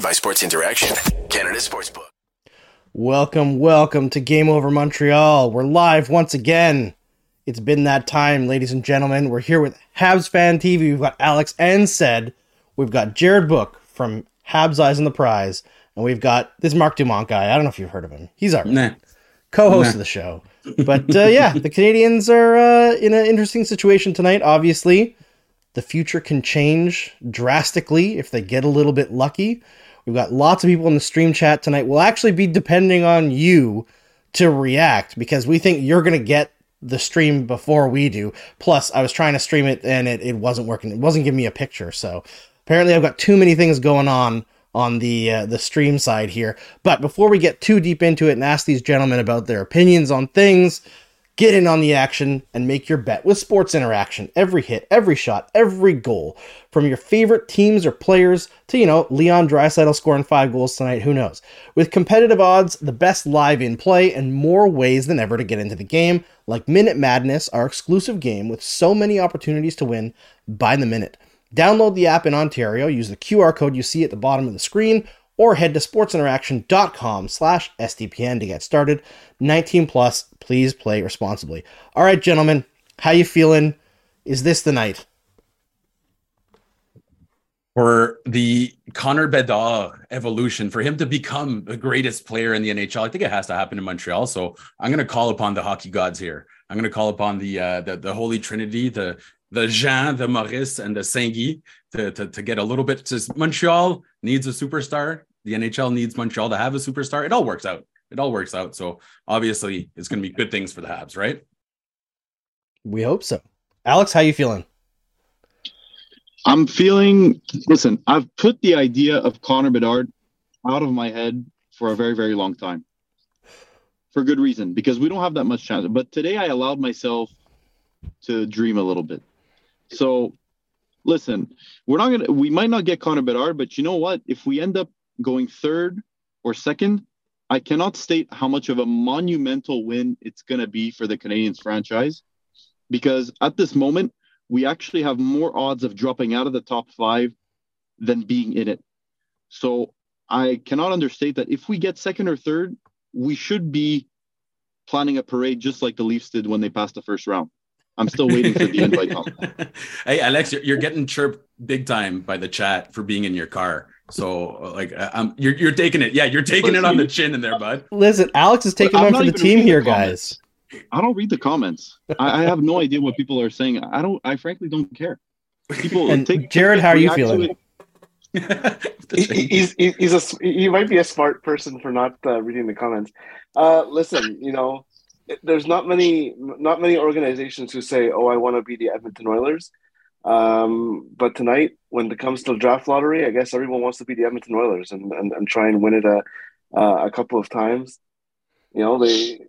Powered by Sports Interaction, Canada Sportsbook. Welcome, welcome to Game Over Montreal. We're live once again. It's been that time, ladies and gentlemen. We're here with Habs Fan TV. We've got Alex and said. We've got Jared Book from Habs Eyes on the Prize. And we've got this Marc Dumont guy. I don't know if you've heard of him. He's our Nah. co-host Nah. of the show. But uh, yeah, the Canadiens are uh, in an interesting situation tonight. Obviously, the future can change drastically if they get a little bit lucky. We've got lots of people in the stream chat tonight. We'll actually be depending on you to react because we think you're going to get the stream before we do. Plus, I was trying to stream it and it, it wasn't working. It wasn't giving me a picture. So apparently, I've got too many things going on on the uh, the stream side here. But before we get too deep into it and ask these gentlemen about their opinions on things, get in on the action and make your bet with Sports Interaction. Every hit, every shot, every goal from your favorite teams or players to, you know, Leon Draisaitl scoring five goals tonight, who knows. With competitive odds, the best live in play, and more ways than ever to get into the game, like Minute Madness, our exclusive game with so many opportunities to win by the minute. Download the app in Ontario, use the QR code you see at the bottom of the screen, or head to sportsinteraction.com slash SDPN to get started. 19 plus, please play responsibly. All right, gentlemen, how you feeling? Is this the night? For the Connor Bedard evolution, for him to become the greatest player in the NHL, I think it has to happen in Montreal. So I'm going to call upon the hockey gods here. I'm going to call upon the uh, the, the Holy Trinity, the the Jean, the Maurice, and the Guy to, to to get a little bit. Just Montreal needs a superstar. The NHL needs Montreal to have a superstar. It all works out. It all works out. So obviously, it's going to be good things for the Habs, right? We hope so. Alex, how you feeling? I'm feeling. Listen, I've put the idea of Connor Bedard out of my head for a very, very long time, for good reason because we don't have that much chance. But today, I allowed myself to dream a little bit. So, listen, we're not gonna. We might not get Connor Bedard, but you know what? If we end up going third or second, I cannot state how much of a monumental win it's gonna be for the Canadiens franchise, because at this moment we actually have more odds of dropping out of the top five than being in it. So I cannot understate that if we get second or third, we should be planning a parade just like the Leafs did when they passed the first round. I'm still waiting for the invite. hey, Alex, you're, you're getting chirped big time by the chat for being in your car. So, like, uh, um, you're you're taking it. Yeah, you're taking it on the chin in there, bud. Listen, Alex is taking I'm one for the team here, the guys. I don't read the comments. I, I have no idea what people are saying. I don't. I frankly don't care. People And take Jared, how are you feeling? it. He- he- he's he's a s- he might be a smart person for not uh, reading the comments. Uh, listen, you know, there's not many not many organizations who say, "Oh, I want to be the Edmonton Oilers." Um, but tonight, when it comes to the draft lottery, I guess everyone wants to be the Edmonton Oilers and and, and try and win it a uh, a couple of times. You know, they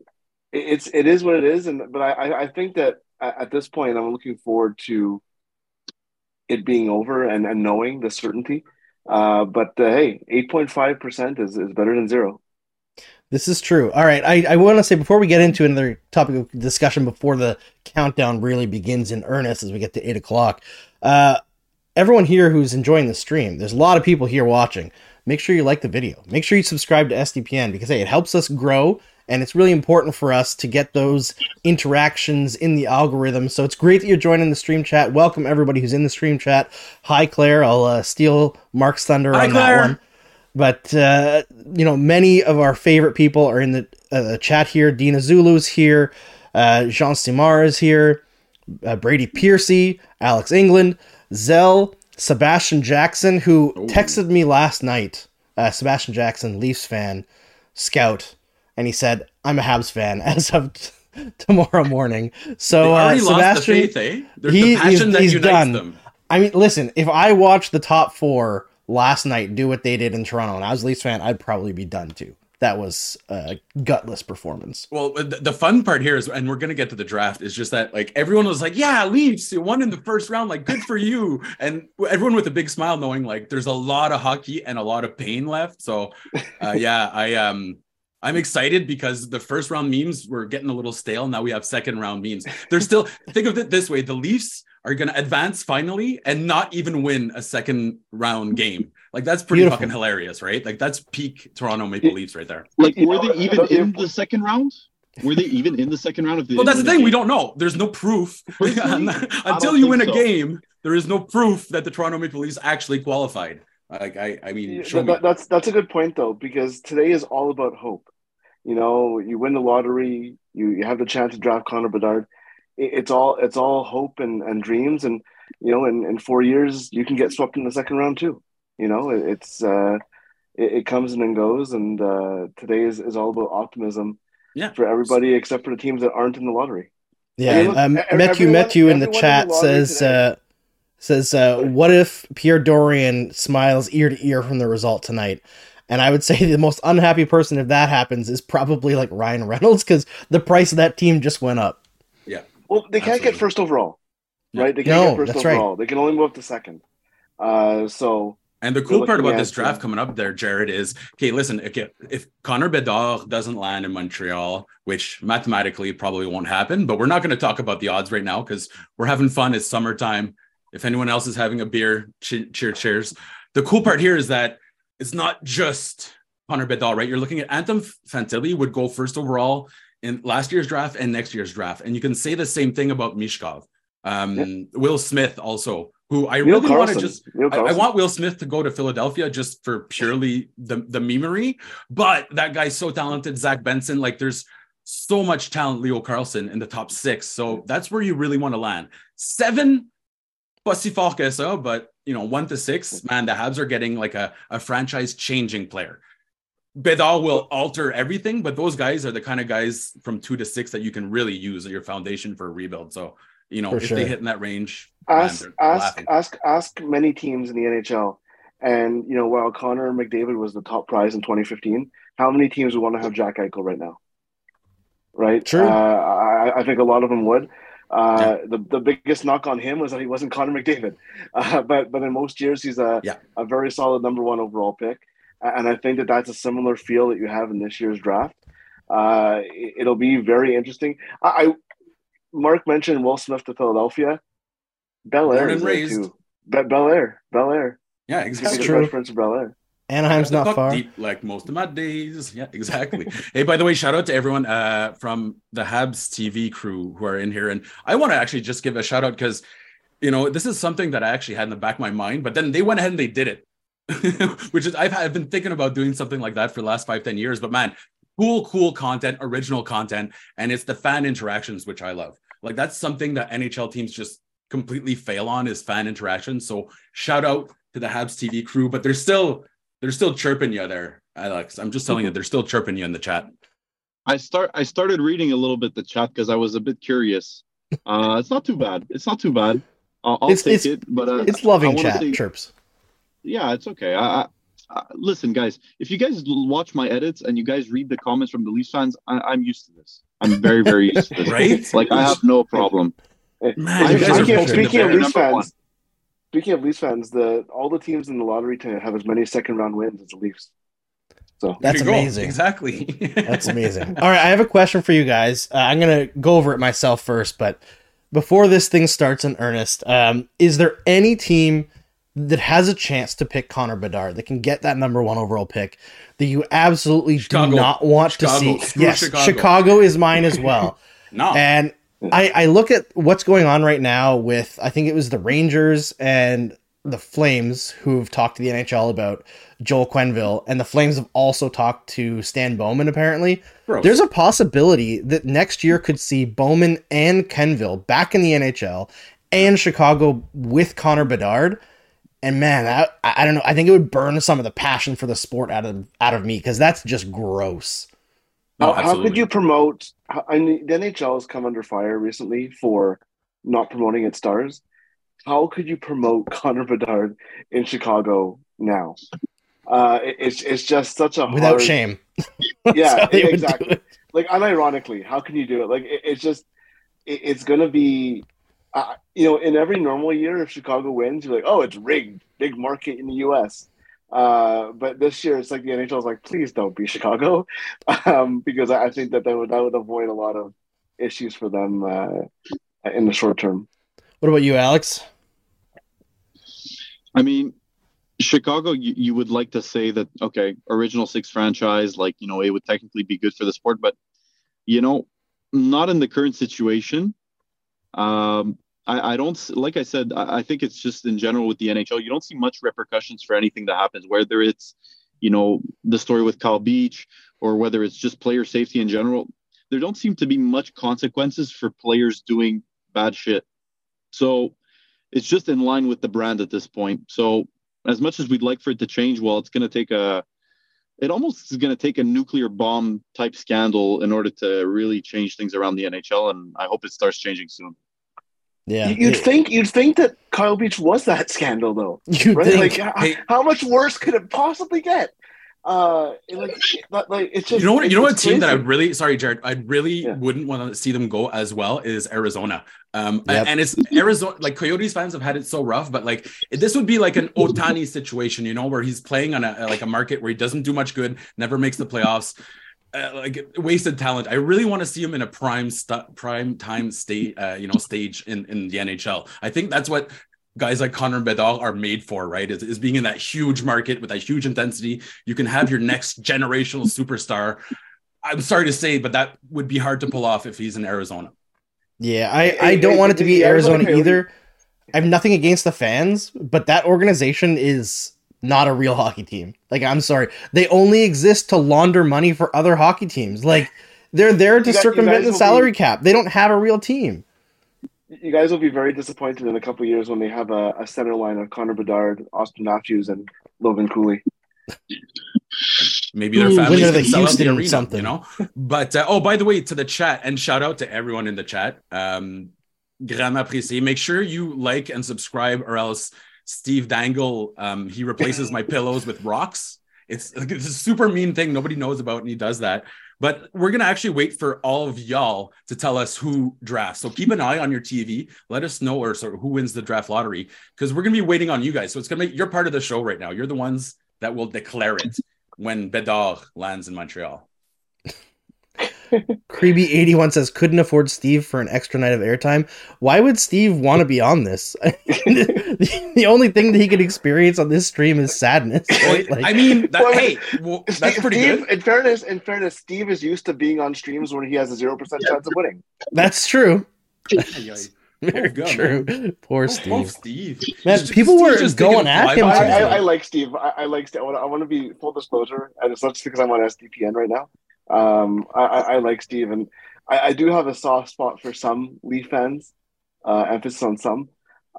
it's it is what it is, and but I I- think that at this point, I'm looking forward to it being over and, and knowing the certainty. Uh, but uh, hey, eight point five percent is is better than zero. This is true. All right. I, I want to say before we get into another topic of discussion, before the countdown really begins in earnest as we get to eight o'clock, uh, everyone here who's enjoying the stream, there's a lot of people here watching. Make sure you like the video. Make sure you subscribe to SDPN because hey, it helps us grow and it's really important for us to get those interactions in the algorithm. So it's great that you're joining the stream chat. Welcome everybody who's in the stream chat. Hi Claire, I'll uh, steal Marc's thunder Hi, on Claire. that one but uh, you know many of our favorite people are in the uh, chat here dina zulu's here uh, jean simar is here uh, brady piercy alex england zell sebastian jackson who texted me last night uh, sebastian jackson leafs fan scout and he said i'm a habs fan as of t- tomorrow morning so uh, lost the sebastian faith, eh? He- the passion he's- that he's unites done. them. I mean, listen, if I watch the top four last night do what they did in Toronto and I was a Leafs fan, I'd probably be done too. That was a gutless performance. Well, the, fun part here is, and we're gonna get to the draft, is just that like everyone was like, "Yeah, Leafs, you won in the first round, like good for you," and everyone with a big smile, knowing like there's a lot of hockey and a lot of pain left. So, uh, yeah, I um. I'm excited because the first round memes were getting a little stale. Now we have second round memes. They're still think of it this way: the Leafs are you going to advance finally and not even win a second round game. Like that's pretty Beautiful. fucking hilarious, right? Like that's peak Toronto Maple Leafs right there. Like, were they even in the second round? Were they even in the second round? of the? Well, that's the didn't thing. We don't know. There's no proof until you win a so. game. There is no proof that the Toronto Maple Leafs actually qualified. Like I, I mean, Yeah, show that- me. that- that's that's a good point though, because today is all about hope. You know, you win the lottery, you, you have the chance to draft Connor Bedard. It, it's all it's all hope and, and dreams, and you know, in, in four years you can get swept in the second round too. You know, it, it's uh, it, it comes and then goes, and uh, today is, is all about optimism. Yeah. for everybody except for the teams that aren't in the lottery. Yeah, I mean, look, um, Matthew everyone- Matthew in the everyone in chat the says today- uh, says uh, what if Pierre Dorion smiles ear to ear from the result tonight? And I would say the most unhappy person if that happens is probably like Ryan Reynolds because the price of that team just went up. Well, they can't Absolutely. get first overall, right? They can't No, get first that's right. overall. They can only move up to second. Uh, so And the cool part about this draft coming up there, Jared, is okay. Listen, okay, if Connor Bedard doesn't land in Montreal, which mathematically probably won't happen, but we're not going to talk about the odds right now because we're having fun. It's summertime. If anyone else is having a beer, cheer, cheer, cheers. The cool part here is that it's not just Connor Bedard, right? You're looking at Adam Fantilli would go first overall in last year's draft and next year's draft, and you can say the same thing about Michkov. Um, Will Smith also, who I Neil really want to just I, I want Will Smith to go to Philadelphia just for purely the the memery, but that guy's so talented. Zach Benson, like there's so much talent. Leo Carlsson in the top six, so that's where you really want to land. Seven, si fort que but you know one to six, man, the Habs are getting like a a franchise changing player. Bedard will alter everything, but those guys are the kind of guys from two to six that you can really use at your foundation for a rebuild. So you know For if sure. they hit in that range, ask they're ask laughing. ask ask many teams in the NHL, and you know while Connor McDavid was the top prize in 2015, how many teams would want to have Jack Eichel right now? Right. True. Uh, I, I think a lot of them would. Uh, the, the biggest knock on him was that he wasn't Connor McDavid, uh, but but in most years he's a Yeah. a very solid number one overall pick, and I think that that's a similar feel that you have in this year's draft. Uh, it- it'll be very interesting. I, I Marc mentioned Will Smith to Philadelphia. Bel Air and raised. too. Be- Bel Air, Bel Air. Yeah, He's exactly. the true. Fresh Prince of Bel Air. Anaheim's not far. deep, like most of my days. Yeah, exactly. hey, by the way, shout out to everyone uh, from the Habs TV crew who are in here, and I want to actually just give a shout out because you know this is something that I actually had in the back of my mind, but then they went ahead and they did it, which is I've I've been thinking about doing something like that for the last five ten years, but man, cool, cool content, original content, and it's the fan interactions which I love. Like that's something that NHL teams just completely fail on is fan interactions. So shout out to the Habs TV crew, but they're still they're still chirping you there, Alex. I'm just telling you, they're still chirping you in the chat. I start. I started reading a little bit the chat because I was a bit curious. Uh, it's not too bad. It's not too bad. I'll, I'll It's- take it's- it. But uh, It's loving chat say- chirps. Yeah, it's okay. I, I, I, listen, guys. If you guys watch my edits and you guys read the comments from the Leafs fans, I, I'm used to this. I'm very, very used to this. Right? Like I have no problem. Man, I- guys I Speaking, can't- of, poking speaking of. Leafs Number one. fans, speaking of Leafs fans, the all the teams in the lottery tonight have as many second round wins as the Leafs. So That's you go. amazing. Exactly. That's amazing. All right, I have a question for you guys. Uh, I'm gonna go over it myself first, but before this thing starts in earnest, um, is there any team that has a chance to pick Connor Bedard that can get that number one overall pick that you absolutely Chicago. do not want Chicago. to see? Screw yes, Chicago. Chicago is mine as well. no. And I, I look at what's going on right now with I think it was the Rangers and the Flames who've talked to the NHL about Joel Quenneville, and the Flames have also talked to Stan Bowman. Apparently, Gross. there's a possibility that next year could see Bowman and Quenneville back in the NHL and Chicago with Connor Bedard. And man, that, I, I don't know. I think it would burn some of the passion for the sport out of out of me because that's just gross. No, how, how could you promote? I mean, the NHL has come under fire recently for not promoting its stars. How could you promote Connor Bedard in Chicago now? Uh, it- it's it's just such a Without hard, shame, Yeah, That's how they would do exactly. like unironically, how can you do it? Like it, it's just it, it's gonna be, uh, you know, in every normal year, if Chicago wins, you're like, oh, it's rigged, big market in the U.S. Uh, but this year, it's like the NHL is like, please don't be Chicago, um, because I I think that that would that would avoid a lot of issues for them uh, in the short term. What about you, Alex? I mean, Chicago, you, you would like to say that okay, original six franchise, like you know, it would technically be good for the sport, but you know, not in the current situation. Um, I, I don't like I said. I, I think it's just in general with the NHL, you don't see much repercussions for anything that happens, whether it's you know the story with Kyle Beach or whether it's just player safety in general. There don't seem to be much consequences for players doing bad shit. So it's just in line with the brand at this point. So as much as we'd like for it to change, well, it's going to take a it almost is going to take a nuclear bomb type scandal in order to really change things around the NHL, and I hope it starts changing soon. Yeah, You'd it- think you'd think that Kyle Beach was that scandal though, you right? think Like, how, Hey. how much worse could it possibly get? Uh, like, like it's just you know what? You know what it's team that I crazy. really sorry, Jared. I really Yeah. wouldn't want to see them go as well is Arizona. Um, Yep. and it's Arizona. Like Coyotes fans have had it so rough, but like this would be like an Ohtani situation, you know, where he's playing on a like a market where he doesn't do much good, never makes the playoffs. Uh, like wasted talent. I really want to see him in a prime st- prime time state, uh, you know, stage in in the NHL. I think that's what guys like Connor Bedard are made for, right? Is, is being in that huge market with that huge intensity. You can have your next generational superstar. I'm sorry to say, but that would be hard to pull off if he's in Arizona. Yeah, I, I don't want it to be Arizona Arizona either. I have nothing against the fans, but that organization is not a real hockey team. Like, I'm sorry. They only exist to launder money for other hockey teams. Like, they're there to got- circumvent the salary be- cap. They don't have a real team. You guys will be very disappointed in a couple of years when they have a, a center line of Connor Bedard, Auston Matthews, and Logan Cooley. Maybe their Ooh, families winner can of the sell out Houston the arena, something. you know. But uh, oh, by the way, to the chat and shout out to everyone in the chat. Um, grand apprécié. Make sure you like and subscribe, or else Steve Dangle um, he replaces my pillows with rocks. It's, it's a super mean thing nobody knows about, and he does that. But we're gonna actually wait for all of y'all to tell us who drafts. So keep an eye on your TV. Let us know or sort of who wins the draft lottery because we're gonna be waiting on you guys. So it's gonna be you're part of the show right now. You're the ones that will declare it when Bedard lands in Montreal. Creepy81 says, couldn't afford Steve for an extra night of airtime. Why would Steve want to be on this? the, the only thing that he could experience on this stream is sadness. Right? Like, I mean, that, Well, hey, well, that's Steve, pretty Steve, good. In fairness, in fairness, Steve is used to being on streams when he has a zero percent chance of winning. that's true. Ay, ay. Very God, true. Poor Oh, Steve. oh, Steve. Man, Steve people were just going at him I. I. I like Steve. I, I like Steve. I want to be full disclosure, and it's not just because I'm on SDPN right now. Um, I, I, I like Steve, and I, I do have a soft spot for some Leaf fans. Uh, emphasis on some.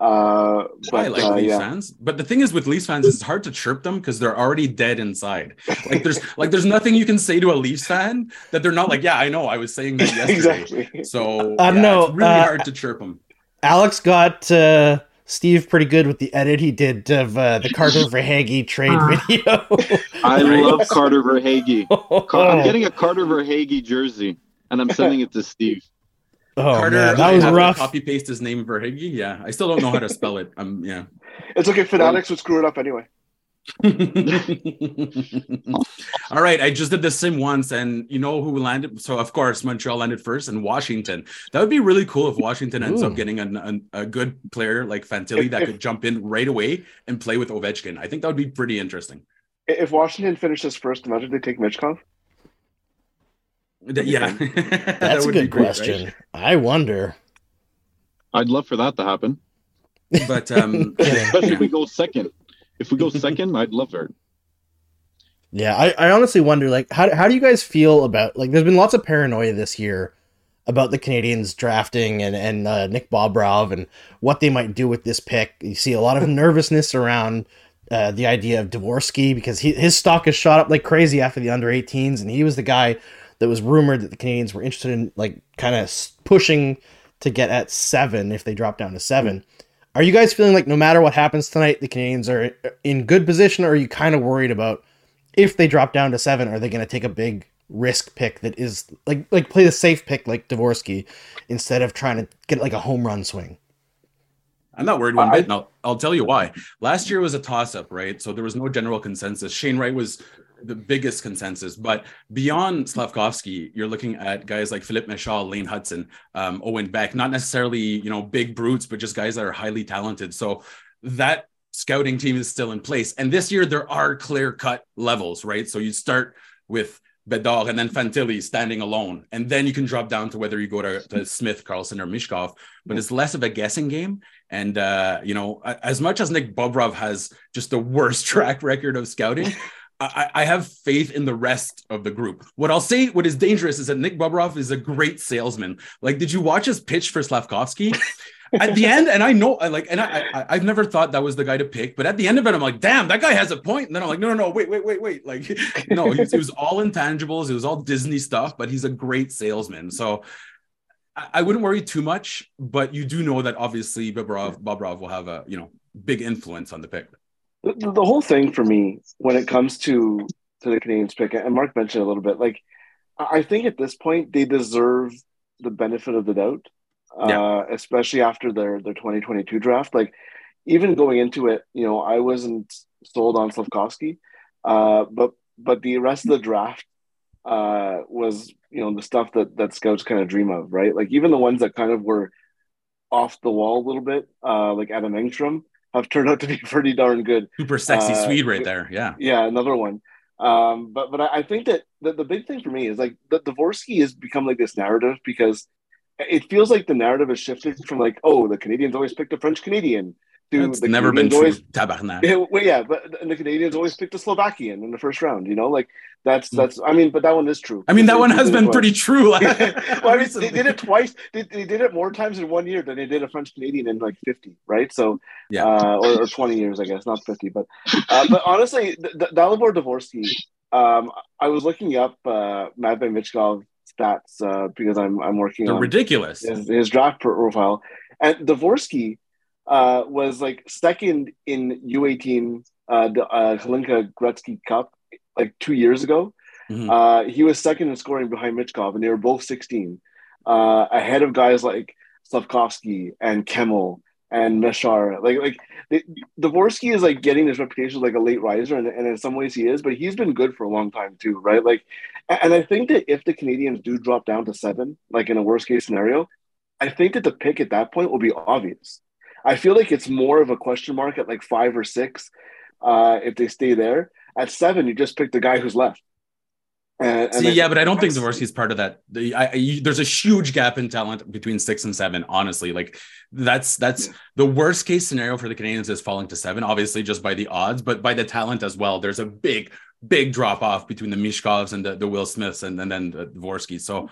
Uh, but I like uh, Leafs yeah, fans, but the thing is with Leafs fans, it's hard to chirp them because they're already dead inside. Like there's like there's nothing you can say to a Leafs fan that they're not like, yeah, I know, I was saying that yesterday. exactly. So Uh, yeah, no, it's really uh, hard to chirp them. Alex got uh, Steve pretty good with the edit he did of uh, the Carter Verhaeghe trade video. I love Carter Verhaeghe. Car- I'm oh, getting a Carter Verhaeghe jersey, and I'm sending it to Steve. Carter, man, I that was have rough. Copy paste his name for Higgy. Yeah, I still don't know how to spell it. Um, yeah. It's okay. Fanatics would screw it up anyway. All right, I just did the sim once, and you know who landed? So of course Montreal landed first, and Washington. That would be really cool if Washington ends Ooh. up getting an, an- a good player like Fantilli If- that if- could jump in right away and play with Ovechkin. I think that would be pretty interesting. If Washington finishes first, imagine they take Michkov. Th- Yeah, That That's a would be good great, right? question. I wonder. I'd love for that to happen, But um, especially yeah. if we go second. If we go second, I'd love it. Yeah, I, I honestly wonder, like, how, how do you guys feel about, like, there's been lots of paranoia this year about the Canadiens drafting and, and uh, Nick Bobrov and what they might do with this pick. You see a lot of nervousness around uh, the idea of Dvorsky because he, his stock has shot up like crazy after the under 18s, and he was the guy that was rumored that the Canadiens were interested in, like, kind of pushing to get at seven if they drop down to seven. Are you guys feeling like no matter what happens tonight, the Canadiens are in good position, or are you kind of worried about if they drop down to seven, are they going to take a big risk pick that is like like play the safe pick like Dvorsky instead of trying to get like a home run swing? I'm not worried one bit. And I'll, I'll tell you why. Last year was a toss up, right? So there was no general consensus. Shane Wright was the biggest consensus. But beyond Slavkovsky, you're looking at guys like Philip Michal, Lane Hutson, um, Owen Beck, not necessarily, you know, big brutes, but just guys that are highly talented. So that scouting team is still in place. And this year there are clear cut levels, right? So you start with Bedard and then Fantilli standing alone. And then you can drop down to whether you go to, to Smith, Carlson, or Michkov. But it's less of a guessing game. And, uh, you know, as much as Nick Bobrov has just the worst track record of scouting, I, I, have faith in the rest of the group. What I'll say, what is dangerous is that Nick Bobrov is a great salesman. Like, did you watch his pitch for Slavkovsky? at the end, and I know, I like, and I, I, have never thought that was the guy to pick, but at the end of it, I'm like, damn, that guy has a point. And then I'm like, no, no, no, wait, wait, wait, wait. Like, no, it was all intangibles, it was all Disney stuff, but he's a great salesman. So I, I wouldn't worry too much, but you do know that obviously Bobrov, Bobrov will have a you know big influence on the pick. The, the whole thing for me when it comes to to the Canadiens pick, and Marc mentioned a little bit, like I think at this point they deserve the benefit of the doubt yeah. uh, especially after their their 2022 draft. Like even going into it, you know, I wasn't sold on Slavkovsky, uh, but but the rest of the draft uh, was you know the stuff that that scouts kind of dream of, right? Like even the ones that kind of were off the wall a little bit, uh, like Adam Engstrom, have turned out to be pretty darn good. Super sexy uh, Swede right there. Yeah. Yeah, another one. Um, but but I think that the, the big thing for me is like the Dvorsky has become like this narrative because it feels like the narrative has shifted from like, oh, the Canadiens always picked a French Canadian. To the never Canadians been always, true. Tabarnak. Yeah, well, yeah, but the Canadiens always picked a Slovakian in the first round. You know, like that's hmm. that's. I mean, but that one is true. I mean, that they, one has been pretty true. well, I mean, they did it twice. They, they, did it more times in one year than they did a French Canadian in like fifty, right? So, yeah, uh, or, or, twenty years, I guess, not fifty. But, uh, but honestly, the, the Dalibor Dvorsky. Um, I was looking up uh, Michkov stats uh, because I'm I'm working They're on ridiculous his, his draft profile. And Dvorsky uh, was like second in U18 uh, the uh, Hlinka Gretzky Cup like two years ago. Mm-hmm. Uh, he was second in scoring behind Michkov, and they were both 16, uh, ahead of guys like Slavkovsky and Kemell and Mesar. Like like the, Dvorsky is like getting this reputation as like a late riser, and, and in some ways he is, but he's been good for a long time too, right? Like, and I think that if the Canadiens do drop down to seven, like in a worst case scenario, I think that the pick at that point will be obvious. I feel like it's more of a question mark at like five or six uh, if they stay there. At seven, you just pick the guy who's left. And, See, yeah, but I don't think Dvorsky is part of that. The, I, I, there's a huge gap in talent between six and seven. Honestly, like that's that's yeah. the worst case scenario for the Canadiens is falling to seven. Obviously, just by the odds, but by the talent as well. There's a big, big drop off between the Michkovs and the, the Will Smiths, and, and then the Dvorsky. So.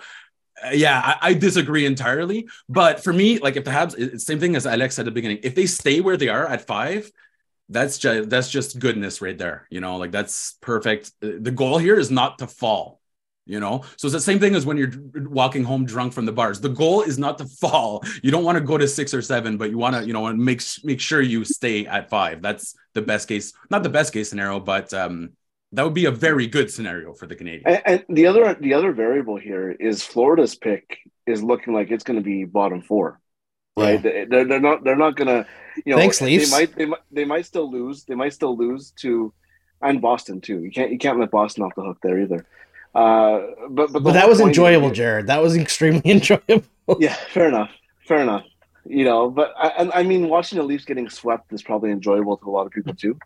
Uh, yeah, I, I, disagree entirely. But for me, like if the Habs, it's same thing as Alex said at the beginning. If they stay where they are at five, that's just that's just goodness right there you know like that's perfect the goal here is not to fall you know so it's the same thing as when you're walking home drunk from the bars the goal is not to fall you don't want to go to six or seven but you want to you know make make sure you stay at five that's the best case not the best case scenario but um that would be a very good scenario for the Canadiens. And, and the other the other variable here is Florida's pick is looking like it's going to be bottom four right? Yeah. They're, they're not they're not gonna you know Thanks, Leafs. They might they might they might still lose. They might still lose to and Boston too. You can't you can't let Boston off the hook there either. Uh, but but, but that was enjoyable, Jared. That was extremely enjoyable. yeah, fair enough. Fair enough. You know, but I, I mean, watching the Leafs getting swept is probably enjoyable to a lot of people too.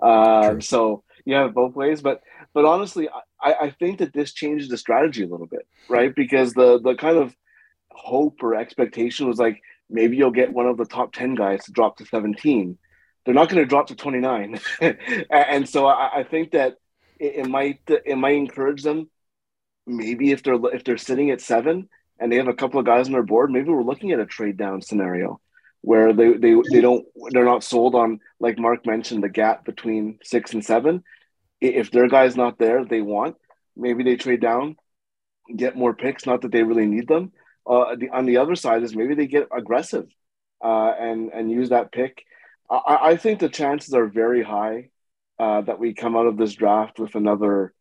Uh, so you have both ways, but but honestly, I, I think that this changes the strategy a little bit, right? Because the the kind of hope or expectation was like maybe you'll get one of the top 10 guys to drop to 17 they're not going to drop to 29 and so I, I, think that it, it, might it might encourage them maybe if they're if they're sitting at seven and they have a couple of guys on their board maybe we're looking at a trade down scenario where they, they they don't they're not sold on like marc mentioned the gap between six and seven if their guy's not there they want maybe they trade down get more picks not that they really need them uh, the, on the other side is maybe they get aggressive uh, and and use that pick. I, I think the chances are very high uh, that we come out of this draft with another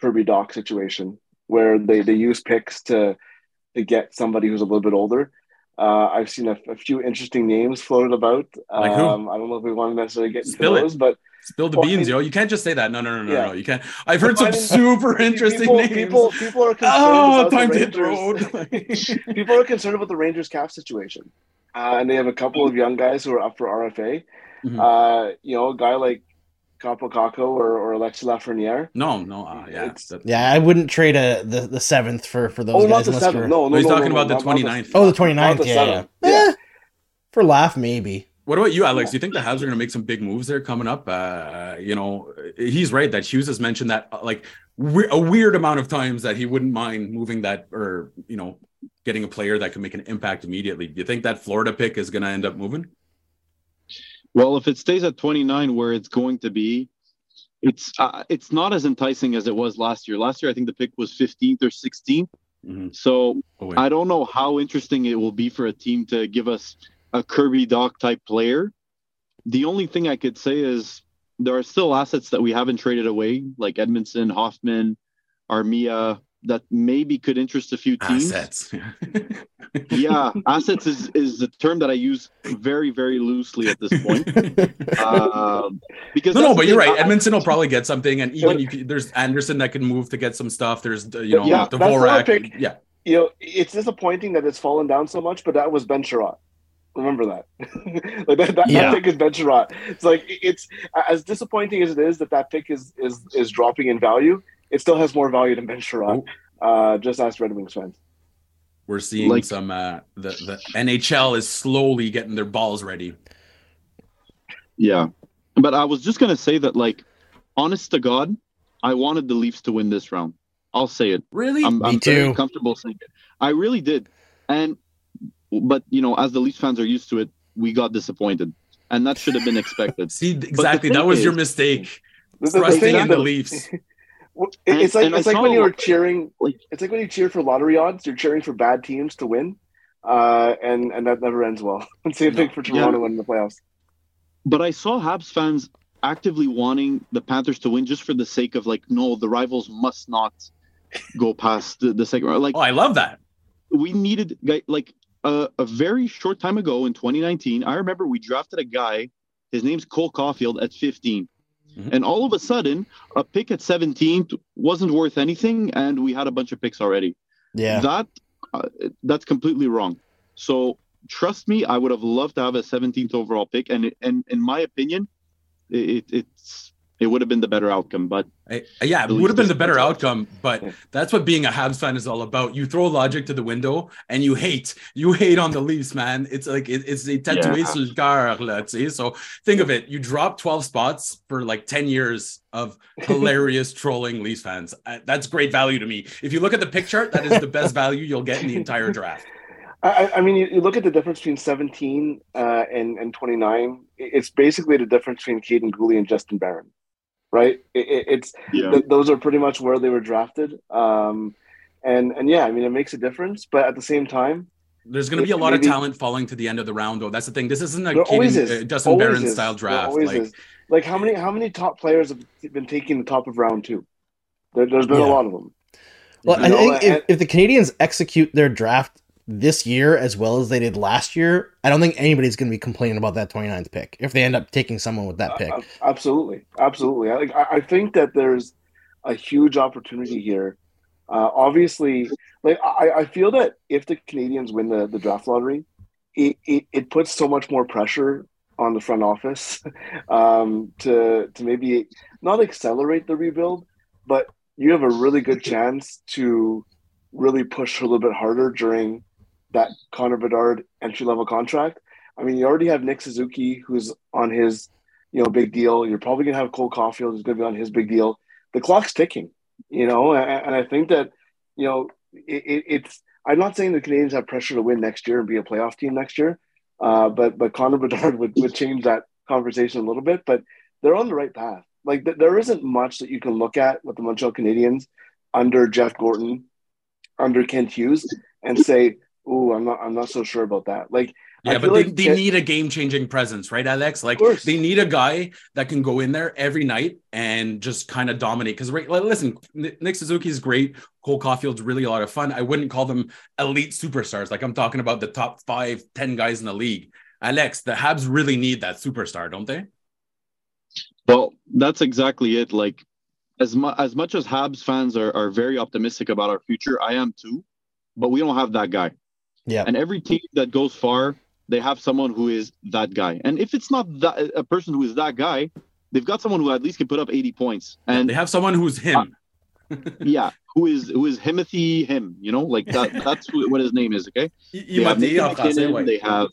Kirby Dach situation where they, they use picks to to get somebody who's a little bit older. Uh, I've seen a, a, few interesting names floated about. Like who? Um, I don't know if we want to necessarily get into those, but Spill the well, beans, I mean, yo. You can't just say that. No, no, no, no, yeah. no. You can't. I've heard some super interesting people, names. People, people are concerned oh, about time the road. people are concerned about the Rangers cap situation, uh, and they have a couple of young guys who are up for RFA. Mhm. Uh, you know, a guy like Kaapo Kakko or, or Alexis Lafreniere. No, no, uh, yeah. It's- that- Yeah, I wouldn't trade a the, the seventh for for those Oh, guys. not the seventh. No, no, No, he's no, talking no, about the not- not 29th. Oh, the not 29th. the Yeah, yeah. seventh. Eh, for laugh, maybe. What about you, Alex? Do you think the Habs are going to make some big moves there coming up? Uh, you know, he's right that Hughes has mentioned that uh, like we- a weird amount of times that he wouldn't mind moving that or you know getting a player that can make an impact immediately. Do you think that Florida pick is going to end up moving? Well, if it stays at 29 where it's going to be, it's uh, it's not as enticing as it was last year. Last year, I think the pick was 15th or 16th. Mhm. So Oh. I don't know how interesting it will be for a team to give us a Kirby Dach type player. The only thing I could say is there are still assets that we haven't traded away, like Edmundson, Hoffman, Armia, that maybe could interest a few teams. Assets. Yeah, assets is, is the term that I use very, very loosely at this point. Um, because no, no, but you're right. I- Edmundson will probably get something, and even But- you, can- there's Anderson that can move to get some stuff. There's you know Yeah, that's what Dvorak. pick. Yeah, You know, it's disappointing that it's fallen down so much, but that was Ben Chiarot. Remember that. like that, that, Yeah. that pick is Ben Chiarot. It's like it's as disappointing as it is that that pick is is is dropping in value. It still has more value than Ben Chiarot. Uh, just ask Red Wings fans. we're seeing Like- some. Uh, the the NHL is slowly getting their balls ready. Yeah. But I was just going to say that, like, honest to God, I wanted the Leafs to win this round. I'll say it. Really? I'm, Me I'm very too. comfortable saying it. I really did. And, but, you know, as the Leafs fans are used to it, we got disappointed. And that should have been expected. See, exactly. That thing was your mistake. The, the- the Trusting thing in the that- Leafs. Well, And- it's like and I it's like when you a were cheering. like- It's like when you cheer for lottery odds. You're cheering for bad teams to win, uh, and and that never ends well. And same thing for Yeah. Toronto in the playoffs. But I saw Habs fans actively wanting the Panthers to win just for the sake of, like, no, the rivals must not go past the, the second round. Like, Oh, I love that. we needed like uh, a very short time ago in 2019 i remember we drafted a guy his name's cole caufield at 15 Mhm. and all of a sudden a pick at 17 wasn't worth anything and we had a bunch of picks already Yeah. that uh, that's completely wrong so trust me i would have loved to have a 17th overall pick and and in my opinion it, it's it would have been the better outcome but I- yeah, it would have been the better outcome, but Yeah. that's what being a Habs fan is all about. You throw logic to the window and you hate. You hate on the Leafs, man. It's like it, it's a tatoué Yeah. sur le cœur, là, tu sais. So think of it. You drop 12 spots for like 10 years of hilarious trolling Leafs fans. Uh, that's great value to me. If you look at the pick chart, that is the best value you'll get in the entire draft. I, I- I mean, you, you look at the difference between 17 uh, and and 29. It's basically the difference between Caden Gooley and Justin Barron, right? It, it, it's yeah th- those are pretty much where they were drafted. Um, and and yeah, I mean, it makes a difference, but at the same time, There's going to be a lot of talent falling to the end of the round, though. That's the thing. This isn't a there always Caden, is. uh, Justin Always Barron is. style draft. Like, is. Like how many how many top players have been taking the top of round two? There, there's been Yeah. a lot of them. Well, You I know, think if, if the Canadiens execute their draft this year as well as they did last year, I don't think anybody's going to be complaining about that 29th pick if they end up taking someone with that pick. Uh, absolutely, absolutely. I, like, I, I think that there's a huge opportunity here. Uh, obviously, like I, I feel that if the Canadiens win the, the draft lottery, it, it, it puts so much more pressure on the front office um, to to maybe not accelerate the rebuild, but you have a really good chance to really push a little bit harder during that Connor Bedard entry level contract. I mean, you already have Nick Suzuki, who's on his, you know, big deal. You're probably gonna have Cole Caufield, who's gonna be on his big deal. The clock's ticking, you know, and, and I think that, you know, it, it, it's. I'm not saying the Canadiens have pressure to win next year and be a playoff team next year, uh, but but Connor Bedard would, would change that conversation a little bit. But they're on the right path. Like th- there isn't much that you can look at with the Montreal Canadiens under Jeff Gorton, under Kent Hughes, and say, "Ooh, I'm not. I'm not so sure about that." Like Yeah, feel but they, like they Ken- need a game changing presence, right, Alex? Like they need a guy that can go in there every night and just kind of dominate. Because right, like, listen, Nick Suzuki is great. Cole Caufield's really a lot of fun. I wouldn't call them elite superstars. Like I'm talking about the top five, ten guys in the league. Alex, the Habs really need that superstar, don't they? Well, that's exactly it. Like as much as much as Habs fans are, are very optimistic about our future, I am too. But we don't have that guy. Yeah. And every team that goes far they have someone who is that guy. And if it's not that a person who is that guy, they've got someone who at least can put up 80 points. And they have someone who's him. yeah, who is who is Himothy him, you know, like that that's who, what his name is, okay? Il They have m'a dit Nathan en français, MacKinnon, they have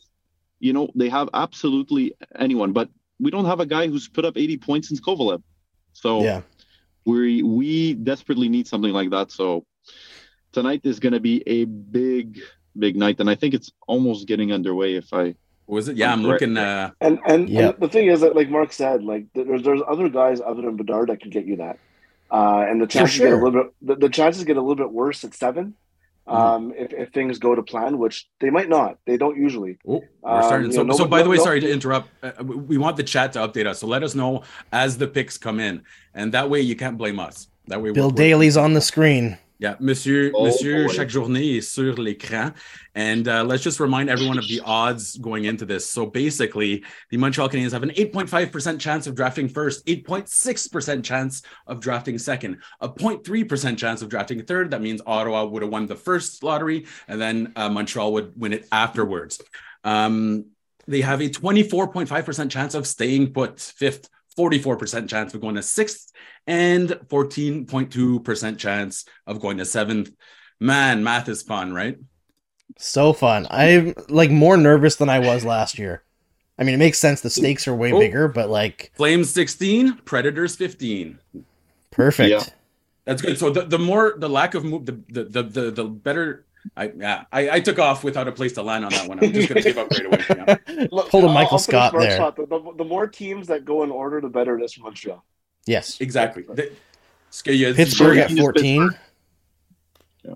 you know, they have absolutely anyone, but we don't have a guy who's put up 80 points since Kovalev. So Yeah. we we desperately need something like that. So tonight is going to be a big big night and I think it's almost getting underway if I Was it? Yeah, I'm Correct. looking. Uh, And and, Yeah. and the thing is that, like Marc said, like there's there's other guys other than Bedard that can get you that, uh, and the chances get a little bit the, the chances get a little bit worse at seven, um, if, if things go to plan, which they might not. They don't usually. oh, we're Um, starting. you So, know, no- so by the way, no- sorry to interrupt. Uh, we we want the chat to update us. So let us know as the picks come in, and that way you can't blame us. That way, Bill we're- we're- Daly's on the screen. Yeah, Monsieur, Oh, Monsieur, boy. chaque journée est sur l'écran. And uh, let's just remind everyone of the odds going into this. So basically, the Montreal Canadiens have an 8.5% chance of drafting first, 8.6% chance of drafting second, a 0.3% chance of drafting third. That means Ottawa would have won the first lottery, and then uh, Montreal would win it afterwards. Um, they have a 24.5% chance of staying put fifth, 44% chance of going to sixth, and 14.2% chance of going to seventh. Man, math is fun, right? So fun. I'm like more nervous than I was last year. I mean, it makes sense. The stakes are way Oh. bigger, but like Flames 16, Predators 15. perfect. Yeah. That's good. So the, the more the lack of move, the the the the, the better. I yeah, I, I took off without a place to land on that one. I'm just gonna give up right away. Yeah. Look, Pulled a I'll- Michael I'll finish Scott there. thought. The, the, the more teams that go in order, the better it is for Montreal. Yes. Exactly. The- ce qu'il a dit- Pittsburgh at Pittsburgh. 14. Yeah.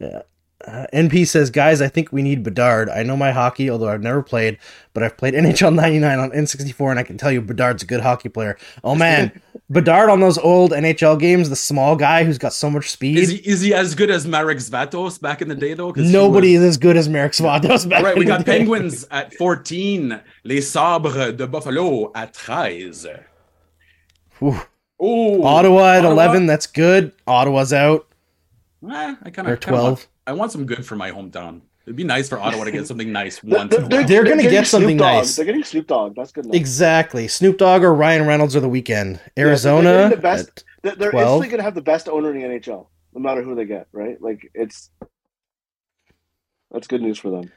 Yeah. Uh, NP says, guys, I think we need Bedard. I know my hockey, although I've never played, but I've played NHL 99 on N64, and I can tell you Bedard's a good hockey player. Oh, man. Bedard on those old NHL games, the small guy who's got so much speed. Is he is he as good as Marek Svatos back in the day though? Nobody was- is as good as Marek Svatos back All right, we got day. Penguins at 14, Les Sabres de Buffalo at 13. Whew. Oh, Ottawa at Ottawa? 11. That's good. Ottawa's out. Eh, I kind They're of 12. I want some good for my hometown. It'd be nice for Ottawa to get something nice once. They're, they're. They're gonna getting get something Snoop Dogg. nice. They're getting Snoop Dogg. That's good enough. Exactly. Snoop Dogg or Ryan Reynolds or the Weeknd. they're Arizona. the best- at- They're, they're instantly going to have the best owner in the NHL, no matter who they get. Right? Like it's that's good news for them.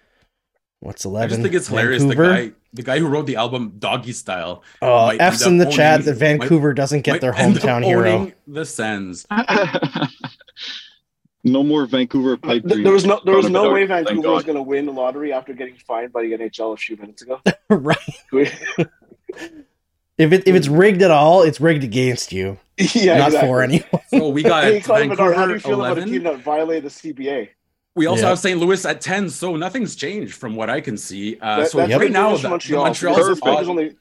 what's eleven? I just think it's hilarious. The guy, the guy who wrote the album Doggy Style, Oh, might F's in up the chat that Vancouver doesn't get their hometown hero. The Sens. no more Vancouver pipe Th- dreams. There was no there was no way Vancouver was going to win the lottery after getting fined by the NHL a few minutes ago. right. If it if it's rigged at all, it's rigged against you, yeah, not exactly. for anyone. So we got Hey, Connor how do you feel about a team that violated the CBA? We also Yeah. have St. Louis at 10. So nothing's changed from what I can see. Uh, That- so that's right good now, news the, for Montreal's Because There's only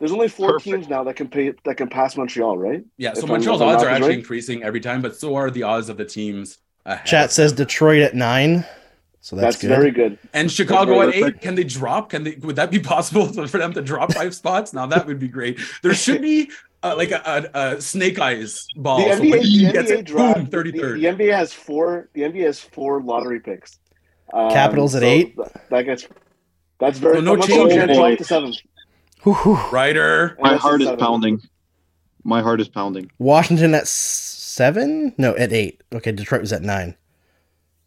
there's only four Perfect. teams now that can pay that can pass Montreal, right? yeah. So if Montreal's odds are actually right. increasing every time, but so are the odds of the teams. Ahead. Chat says Detroit at nine, so that's, That's, good. very good. And Chicago at eight. Can they drop? Can they? Would that be possible for them to drop five spots? Now that would be great. There should be uh, like a, a, a snake eyes ball. The NBA, when he the NBA it, draft. boom, the, the. NBA has four. The NBA has four lottery picks. Um, Capitals at eight? That gets. That's very. So no Montreal change. can't Oh, drop boy. to seven. Whew, whew. Ryder. My heart is pounding. My heart is pounding. Washington at seven? No, at eight. Okay, Detroit was at nine.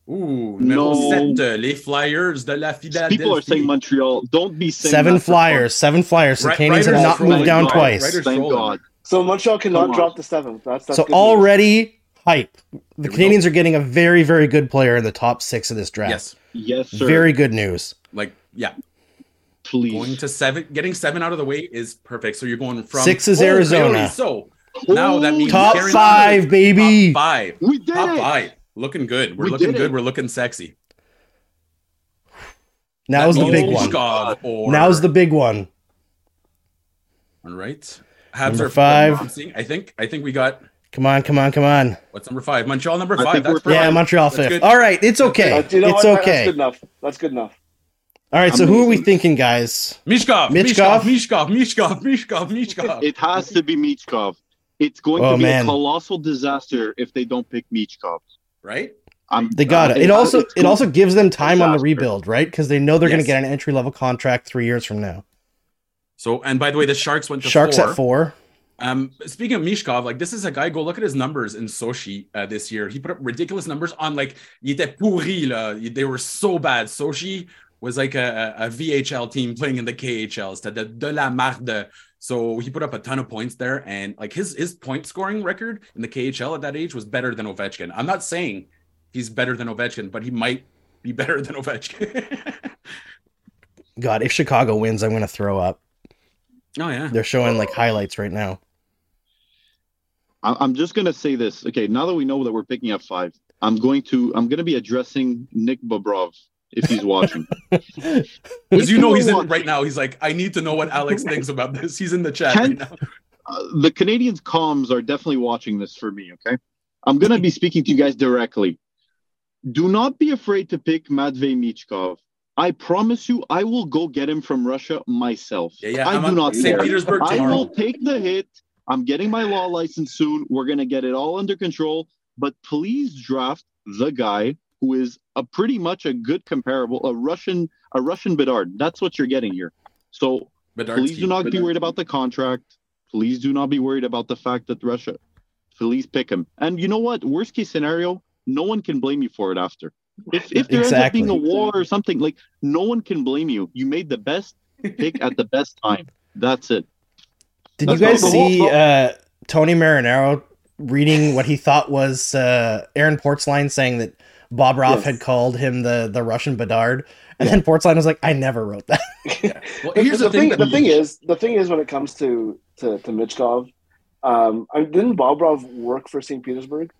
Ooh, No. numéro 7, les Flyers de la Philadelphie. People are saying Montreal. Don't be saying Seven that for Flyers. Seven Flyers. So Right- Canadiens Riders have not are moved down God. twice. Riders Thank rolling. God. So Montreal cannot drop to seventh. That's, that's So good news. already hype. The we go. Are getting a very, very good player in the top six of this draft. Yes, Yes, sir. Very good news. like yeah, please. going to seven, getting seven out of the way is perfect. So you're going from Six is Oh, Arizona. Coyotes. So now that means Top guaranteed- five, baby. Top five. we did Top it. five. Looking good. We're We looking good. it. We're looking sexy. Now's That the big one. Michkov Or, Now's the big one. all right. Habs Number are five. I think. I think we got Come on, come on, come on. what's number five? Montreal number five. That's we're. Yeah, Montreal That's fifth. good. All right, it's okay. Uh, you know it's what? That- That's okay. good enough. That's good enough. All right, so who are we thinking, guys? Mishkov, Michkov? Mishkov, Michkov, Michkov, Michkov, Michkov. It has to be Michkov. It's going Oh, to be man. a colossal disaster if they don't pick Michkov. right? I'm, They got uh, it. It also it's it cool. also gives them time on the rebuild, right? Because they know they're going to get an entry level contract three years from now. So, and by the way, the Sharks went to Sharks four. at four. Um, speaking of Michkov, like this is a guy. Go look at his numbers in Sochi uh, this year. He put up ridiculous numbers on like il était pourri là. They were so bad. Sochi was like a, a a VHL team playing in the KHL. C'était de, de la merde. So he put up a ton of points there, and like his his point scoring record in the KHL at that age was better than Ovechkin. I'm not saying he's better than Ovechkin, but he might be better than Ovechkin. God, if Chicago wins, I'm going to throw up. oh yeah, They're showing like highlights right now. I- I'm just gonna say this. Okay, now that we know that we're picking up five, I'm going to I'm gonna be addressing Nick Bobrov if he's watching. because you know he's in right now. He's like, I need to know what Alex thinks about this. He's in the chat right now. Uh, the Canadiens comms are definitely watching this for me. Okay, I'm gonna be speaking to you guys directly. Do not be afraid to pick Matvey Michkov. I promise you, I will go get him from Russia myself. Yeah, yeah. I I'm do not St. Petersburg I tomorrow. will take the hit. I'm getting my law license soon. We're gonna get it all under control. But please draft the guy who is a pretty much a good comparable, a Russian, a Russian Bedard. That's what you're getting here. So please do not be worried about the contract. Please do not be worried about the fact that Russia. Please pick him. And you know what? Worst case scenario, no one can blame you for it after. If if there ends up being a war or something, like no one can blame you. You made the best pick at the best time. That's it. Did you guys see uh, Tony Marinaro reading what he thought was uh, Aaron Portzline saying that Bobrov Yes. had called him the, the Russian Bedard? And then Portzline was like, I never wrote that. Well, The- here's the, the, thing. thing. The thing is, the thing is, when it comes to to, to Michkov, um, I, didn't Bobrov work for St. Petersburg?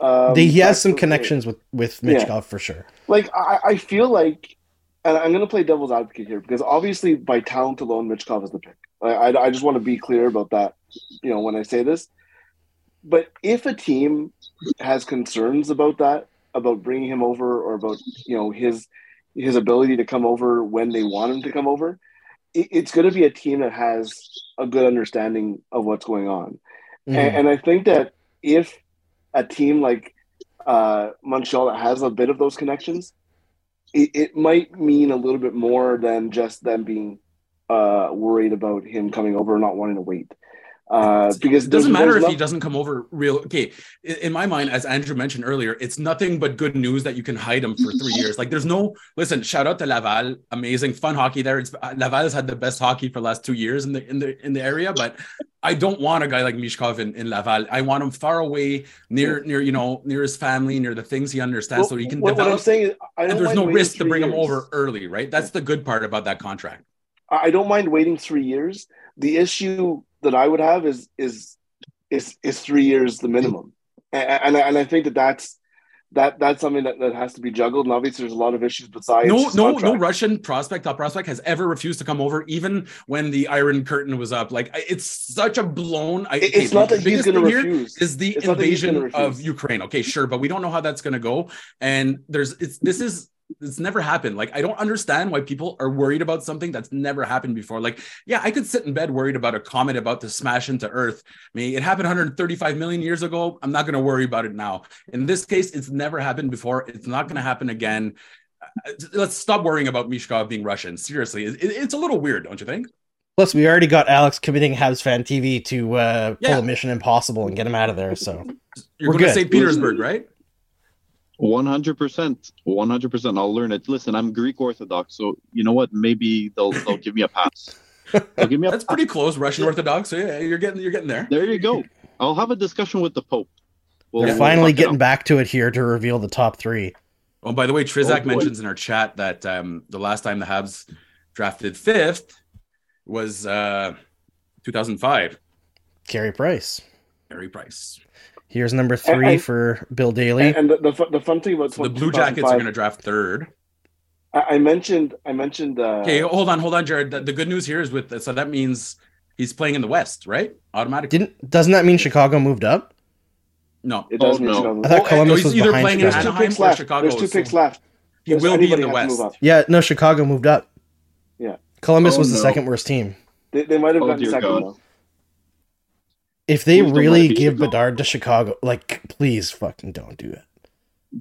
Um, They- he has some connections with, with Yeah. For sure. Like I, I feel like, and I'm going to play devil's advocate here because obviously by talent alone, Michkov is the pick. I, I, I just want to be clear about that. You know, when I say this, but if a team has concerns about that, about bringing him over, or about you know his his ability to come over when they want him to come over, it, it's going to be a team that has a good understanding of what's going on. Mhm. And, and I think that if a team like uh, Montreal that has a bit of those connections, it, it might mean a little bit more than just them being uh, worried about him coming over and not wanting to wait. Uh, because it doesn't matter if he doesn't come over real okay in, in my mind as andrew mentioned earlier it's nothing but good news that you can hide him for three years. Like there's no listen shout out to laval amazing fun hockey there. It's laval has had the best hockey for the last two years in the in the in the area but i don't want a guy like Michkov in, in laval. I want him far away near near you know near his family near the things he understands so he can what, what I'm saying is, and there's no risk to bring him over early right? That's the good part about that contract. I don't mind waiting three years. The issue that I would have is is is is three years the minimum, and and, I- and I think that that's that that's something that, that has to be juggled. And obviously, there's a lot of issues besides no, no, no. Russian prospect, top prospect has ever refused to come over, even when the Iron Curtain was up. Like it's such a blown. I, It- It's okay, not that he's going to refuse. Is the It's not that he's invasion of Ukraine? Okay, sure, but we don't know how that's going to go. And there's it's this is it's never happened. Like I don't understand why people are worried about something that's never happened before. Like yeah, I could sit in bed worried about a comet about to smash into Earth. I mean, it happened 135 million years ago. I'm not going to worry about it now. In this case, it's never happened before. It's not going to happen again. Uh, Let's stop worrying about Michkov being Russian. Seriously, it, it- it's a little weird, don't you think? Plus, we already got Alex committing Habs Fan TV to uh, pull Yeah. a Mission Impossible and get him out of there. So You're We're going to. St. Petersburg, right? One hundred percent, one hundred percent. I'll learn it. Listen, I'm Greek Orthodox, so you know what? Maybe they'll they'll give me a pass. They'll give me a That's pretty close, Russian Orthodox. So yeah, you're getting you're getting there. There you go. I'll have a discussion with the Pope. We'll- they're we'll finally getting back to it here to reveal the top three. Oh, by the way, Trizak Oh, mentions in our chat that um, the last time the Habs drafted fifth was uh, 2005. Carey Price. Harry Price. Here's number three and- for Bill Daly. And, and the, the, the fun thing about So the Blue Jackets are going to draft third. I, I mentioned I mentioned uh, Okay, hold on, hold on, Jared. The, the good news here is with so that means he's playing in the West, right? Automatically. Didn't doesn't that mean Chicago moved up? no, it does Oh, no. Chicago. I thought Oh, Columbus he's was either behind playing in Chicago. two Anaheim picks or left. Chicago. There's two so picks left. He There's will be in the West. Yeah, no, Chicago moved up. Yeah. Columbus Oh, was the no. second worst team. They, they might have Oh, gotten second though. If they Please really give Chicago. Bedard to Chicago, like please fucking don't do it.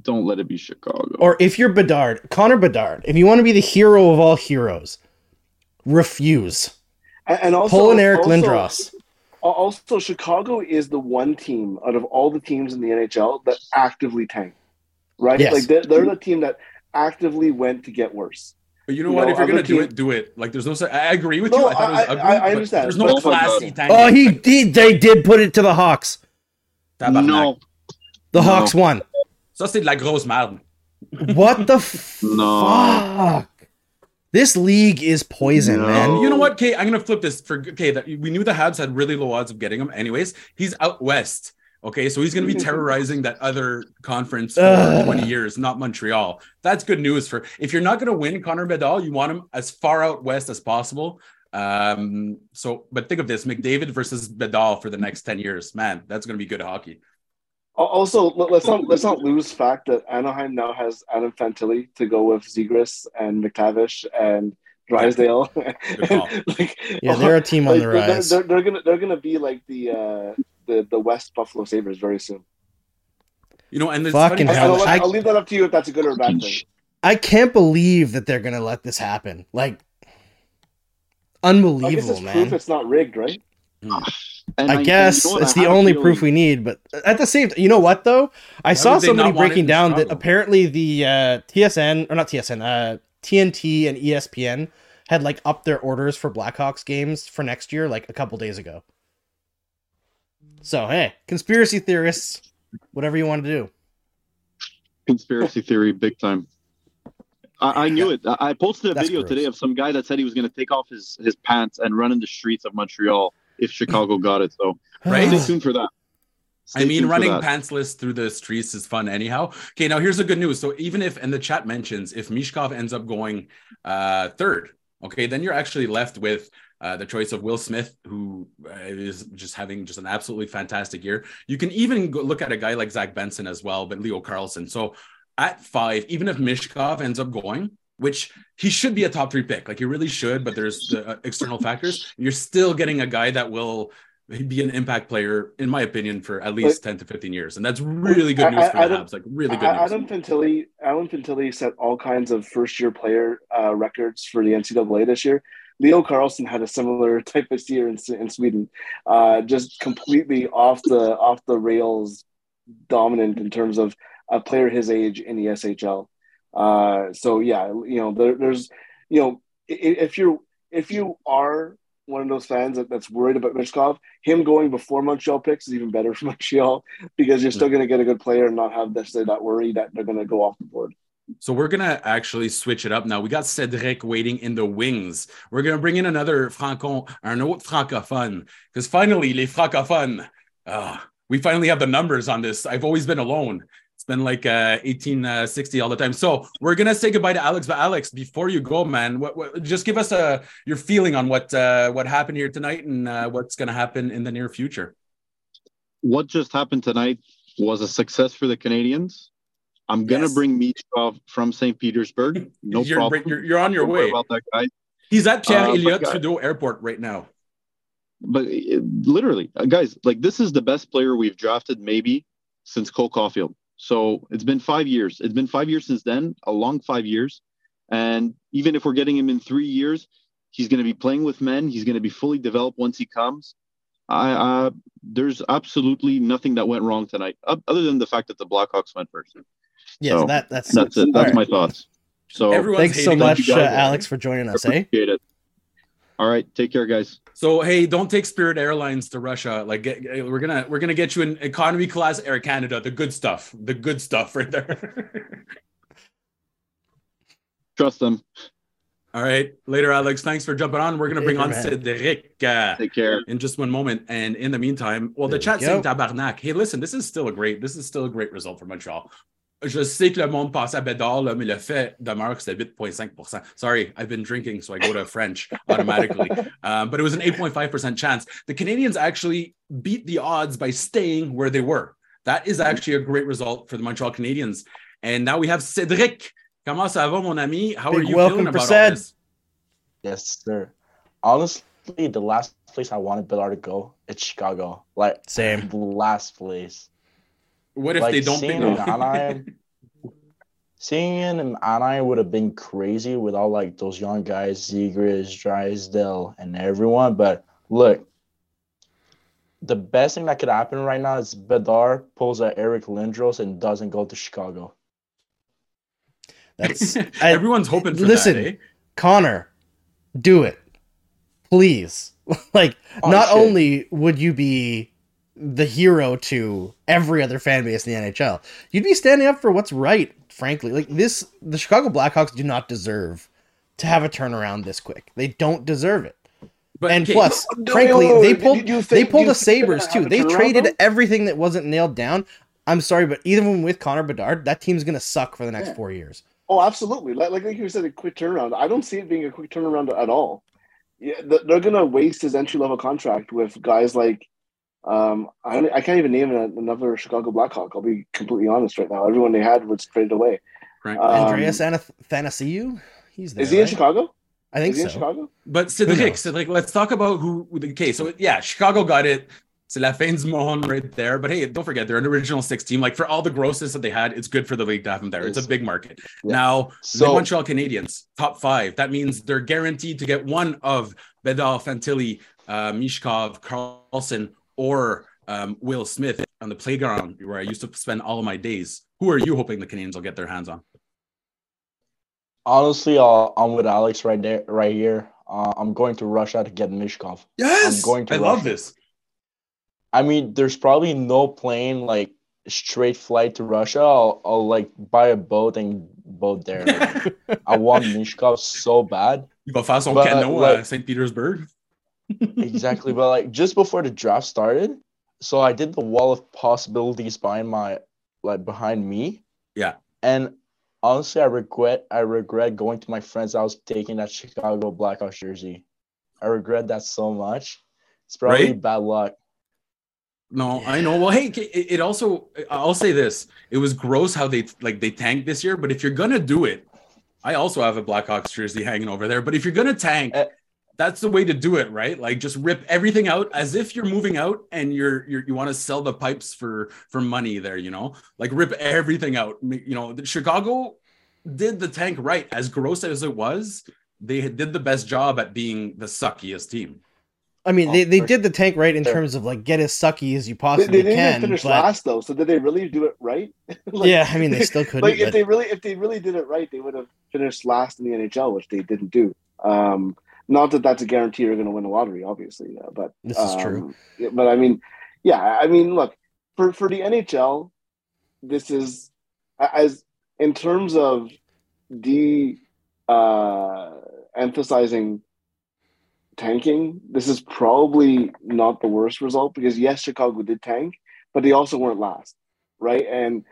Don't let it be Chicago. Or if you're Bedard, Connor Bedard, if you want to be the hero of all heroes, refuse. And, and also, Pull an Eric also- Lindros. Also, Chicago is the one team out of all the teams in the NHL that actively tank, right? Yes. Like they're, they're the team that actively went to get worse. But you know You what? know, if you're gonna other do it, do it. Like there's no. I agree with No, you. I thought it was I- ugly. I- I but understand. There's no But- but- classy tank. Oh, he, he they did put it to the Hawks. No, The No. Hawks won. Ça c'est de la grosse merde. What the No. fuck? This league is poison, No. man. You know what, Kay? I'm gonna flip this for okay. That we knew the Habs had really low odds of getting him. Anyways, he's out west. Okay, so he's gonna be terrorizing that other conference for Ugh. 20 years, not Montreal. That's good news for if you're not gonna win Connor Bedard, you want him as far out west as possible. Um, so but think of this: McDavid versus Bedard for the next 10 years. Man, that's gonna be good hockey. Also, let- let's not let's not lose fact that Anaheim now has Adam Fantilli to go with Zegras and McTavish and Drysdale. like, Yeah, they're a team on like, the they're- rise. They're, they're gonna they're gonna be like the uh, the the West Buffalo Sabres very soon. You know, and it's Fucking funny- I, hell, will I- I'll leave that up to you if that's a good or a bad thing. I can't believe that they're gonna let this happen. Like, I guess unbelievable, it's proof man. it's not rigged, right? And I guess you know it's I the only feeling- proof we need. But at the same, you know what though? I Why saw somebody not want it breaking in down that apparently the uh, TSN or not TSN, uh, TNT and ESPN had like upped their orders for Blackhawks games for next year like a couple days ago. So hey, conspiracy theorists, whatever you want to do. conspiracy theory big time. I, I knew it. I I posted a That's video gross. today of some guy that said he was going to take off his, his pants and run in the streets of Montreal if Chicago got it. So Right? stay tuned for that. I mean, running pantsless through the streets is fun anyhow. Okay, now here's the good news. So even if, and the chat mentions, if Michkov ends up going uh, third, okay, then you're actually left with uh, the choice of Will Smith, who uh, just having just an absolutely fantastic year. You can even go look at a guy like Zach Benson as well, but Leo Carlsson. So at five, even if Michkov ends up going, which he should be a top three pick, like he really should, but there's the uh, external factors. You're still getting a guy that will be an impact player, in my opinion, for at least 10 to 15 years. And that's really good news for the Adam- Habs. Like, really good A- news. Adam Fantilli, Adam Fantilli set all kinds of first year player uh, records for the NCAA this year. Leo Carlsson had a similar type of year in, in Sweden, uh, just completely off the off the rails, dominant in terms of a player his age in the SHL. Uh, so yeah, you know, there, there's, you know, if you're if you are one of those fans that, that's worried about Michkov, him going before Montreal picks is even better for Montreal because you're still going to get a good player and not have this that worry that they're going to go off the board. So we're gonna actually switch it up now. We got Cedric waiting in the wings. We're gonna bring in another franco, un autre francophone, because finally les francophones. Uh, we finally have the numbers on this. I've always been alone. It's been like uh, 1860 all the time. So we're gonna say goodbye to Alex. But Alex, before you go, man, what, what, just give us a your feeling on what uh, what happened here tonight and uh, what's gonna happen in the near future. What just happened tonight was a success for the Canadiens. I'm going to Yes. bring Michkov from St. Petersburg. No you're, problem. You're, you're on your Don't way. about that guy. He's at Pierre Uh, Elliott Trudeau Airport right now. But uh, literally, uh, guys, like this is the best player we've drafted maybe since Cole Caufield. So it's been five years. It's been five years since then, a long five years. And even if we're getting him in three years, he's going to be playing with men. He's going to be fully developed once he comes. I, uh, there's absolutely nothing that went wrong tonight, uh, other than the fact that the Blackhawks went first. Yeah, so So, that that's That's it. all That's right. my thoughts. So Everyone's Thanks so much, you uh. Alex, for joining us. Eh? appreciate it. All right, take care, guys. So hey, don't take Spirit Airlines to Russia. Like get, we're gonna we're gonna get you in economy class Air Canada, the good stuff, the good stuff right there. Trust them. All right, later, Alex. Thanks for jumping on. We're gonna bring Later, on man. Cedric uh, Take care. in just one moment. And in the meantime, well, the There we chat saying go. tabarnak. Hey, listen, this is still a great, this is still a great result for Montreal. Je sais que le monde passe à Bédard, là, mais le fait demeure que c'était 8,5%. Sorry, I've been drinking, so I go to French automatically. um, but it was an 8.5% chance. The Canadiens actually beat the odds by staying where they were. That is actually a great result for the Montreal Canadiens. And now we have Cedric. Comment ça va, mon ami? How are you welcome feeling for about all this? Yes, sir. Honestly, the last place I wanted Billard to go, it's Chicago. Like Same. last place. What if like they don't pick seeing him? Anaheim, seeing him in Anaheim would have been crazy with all like those young guys, Zegras, Drysdale, and everyone. But look, the best thing that could happen right now is Bedard pulls a Eric Lindros and doesn't go to Chicago. That's I- Everyone's hoping for listen, that. Eh? Connor, do it. Please. like, Oh, not shit. only would you be the hero to every other fan base in the NHL, you'd be standing up for what's right, frankly. Like, this, the Chicago Blackhawks do not deserve to have a turnaround this quick. They don't deserve it. But And okay, plus, No, frankly, no, they pulled you they pulled the Sabres too. They traded though? everything that wasn't nailed down. I'm sorry, but even with Connor Bedard, that team's gonna suck for the next Yeah. four years. Oh, absolutely. Like, like you said, a quick turnaround. I don't see it being a quick turnaround at all. Yeah, they're going to waste his entry level contract with guys like, um, I, don't, I can't even name another Chicago Blackhawk. I'll be completely honest right now. Everyone they had was traded away. Frank. Uh, Um, Andreas Anath- he's there. Is he in? Chicago? I think Is he in so. Chicago? But knows? Cedric, so like, let's talk about who. Okay, so yeah, Chicago got it. C'est la fin du right there. But hey, don't forget they're an original six team. Like for all the grossness that they had, it's good for the league to have them there. It's a big market. Yeah. Now the So Montreal Canadiens, top five. That means they're guaranteed to get one of Bedard, Fantilli, uh, Michkov, Carlsson, or um, Will Smith on the playground where I used to spend all of my days. Who are you hoping the Canadiens will get their hands on? honestly, uh, I'm with Alex right there, right here. Uh, I'm going to Russia to get Michkov. Yes, I'm going to I love this. I mean, there's probably no plane like straight flight to Russia. I'll, I'll like buy a boat and boat there. I want Michkov so bad. Il va faire son But, canot like- à Saint Petersburg. Exactly, but like just before the draft started, so I did the wall of possibilities behind my like behind me. Yeah. And honestly, I regret I regret going to my friend's house taking that Chicago Blackhawks jersey. I regret that so much. It's probably Right? bad luck. No, I know. Well, hey, it, it also I'll say this. It was gross how they like they tanked this year, but if you're gonna do it, I also have a Blackhawks jersey hanging over there. But if you're gonna tank, Uh, that's the way to do it, right? Like just rip everything out as if you're moving out and you're, you're you want to sell the pipes for for money there, you know? Like rip everything out. You know, the- Chicago did the tank right. As gross as it was, they did the best job at being the suckiest team. I mean, Oh, they, they did the tank right in sure. terms of like get as sucky as you They, possibly they didn't can. even finish but last though. So did they really do it right? Like- yeah, I mean, they still couldn't. like if they really if they really did it right, they would have finished last in the NHL, which they didn't do. Um, not that that's a guarantee you're going to win the lottery, obviously, uh, but This is true. um, yeah, But I mean, yeah, I mean, look for for the NHL, this is as in terms of de uh, emphasizing tanking. This is probably not the worst result because yes, Chicago did tank, but they also weren't last, right? And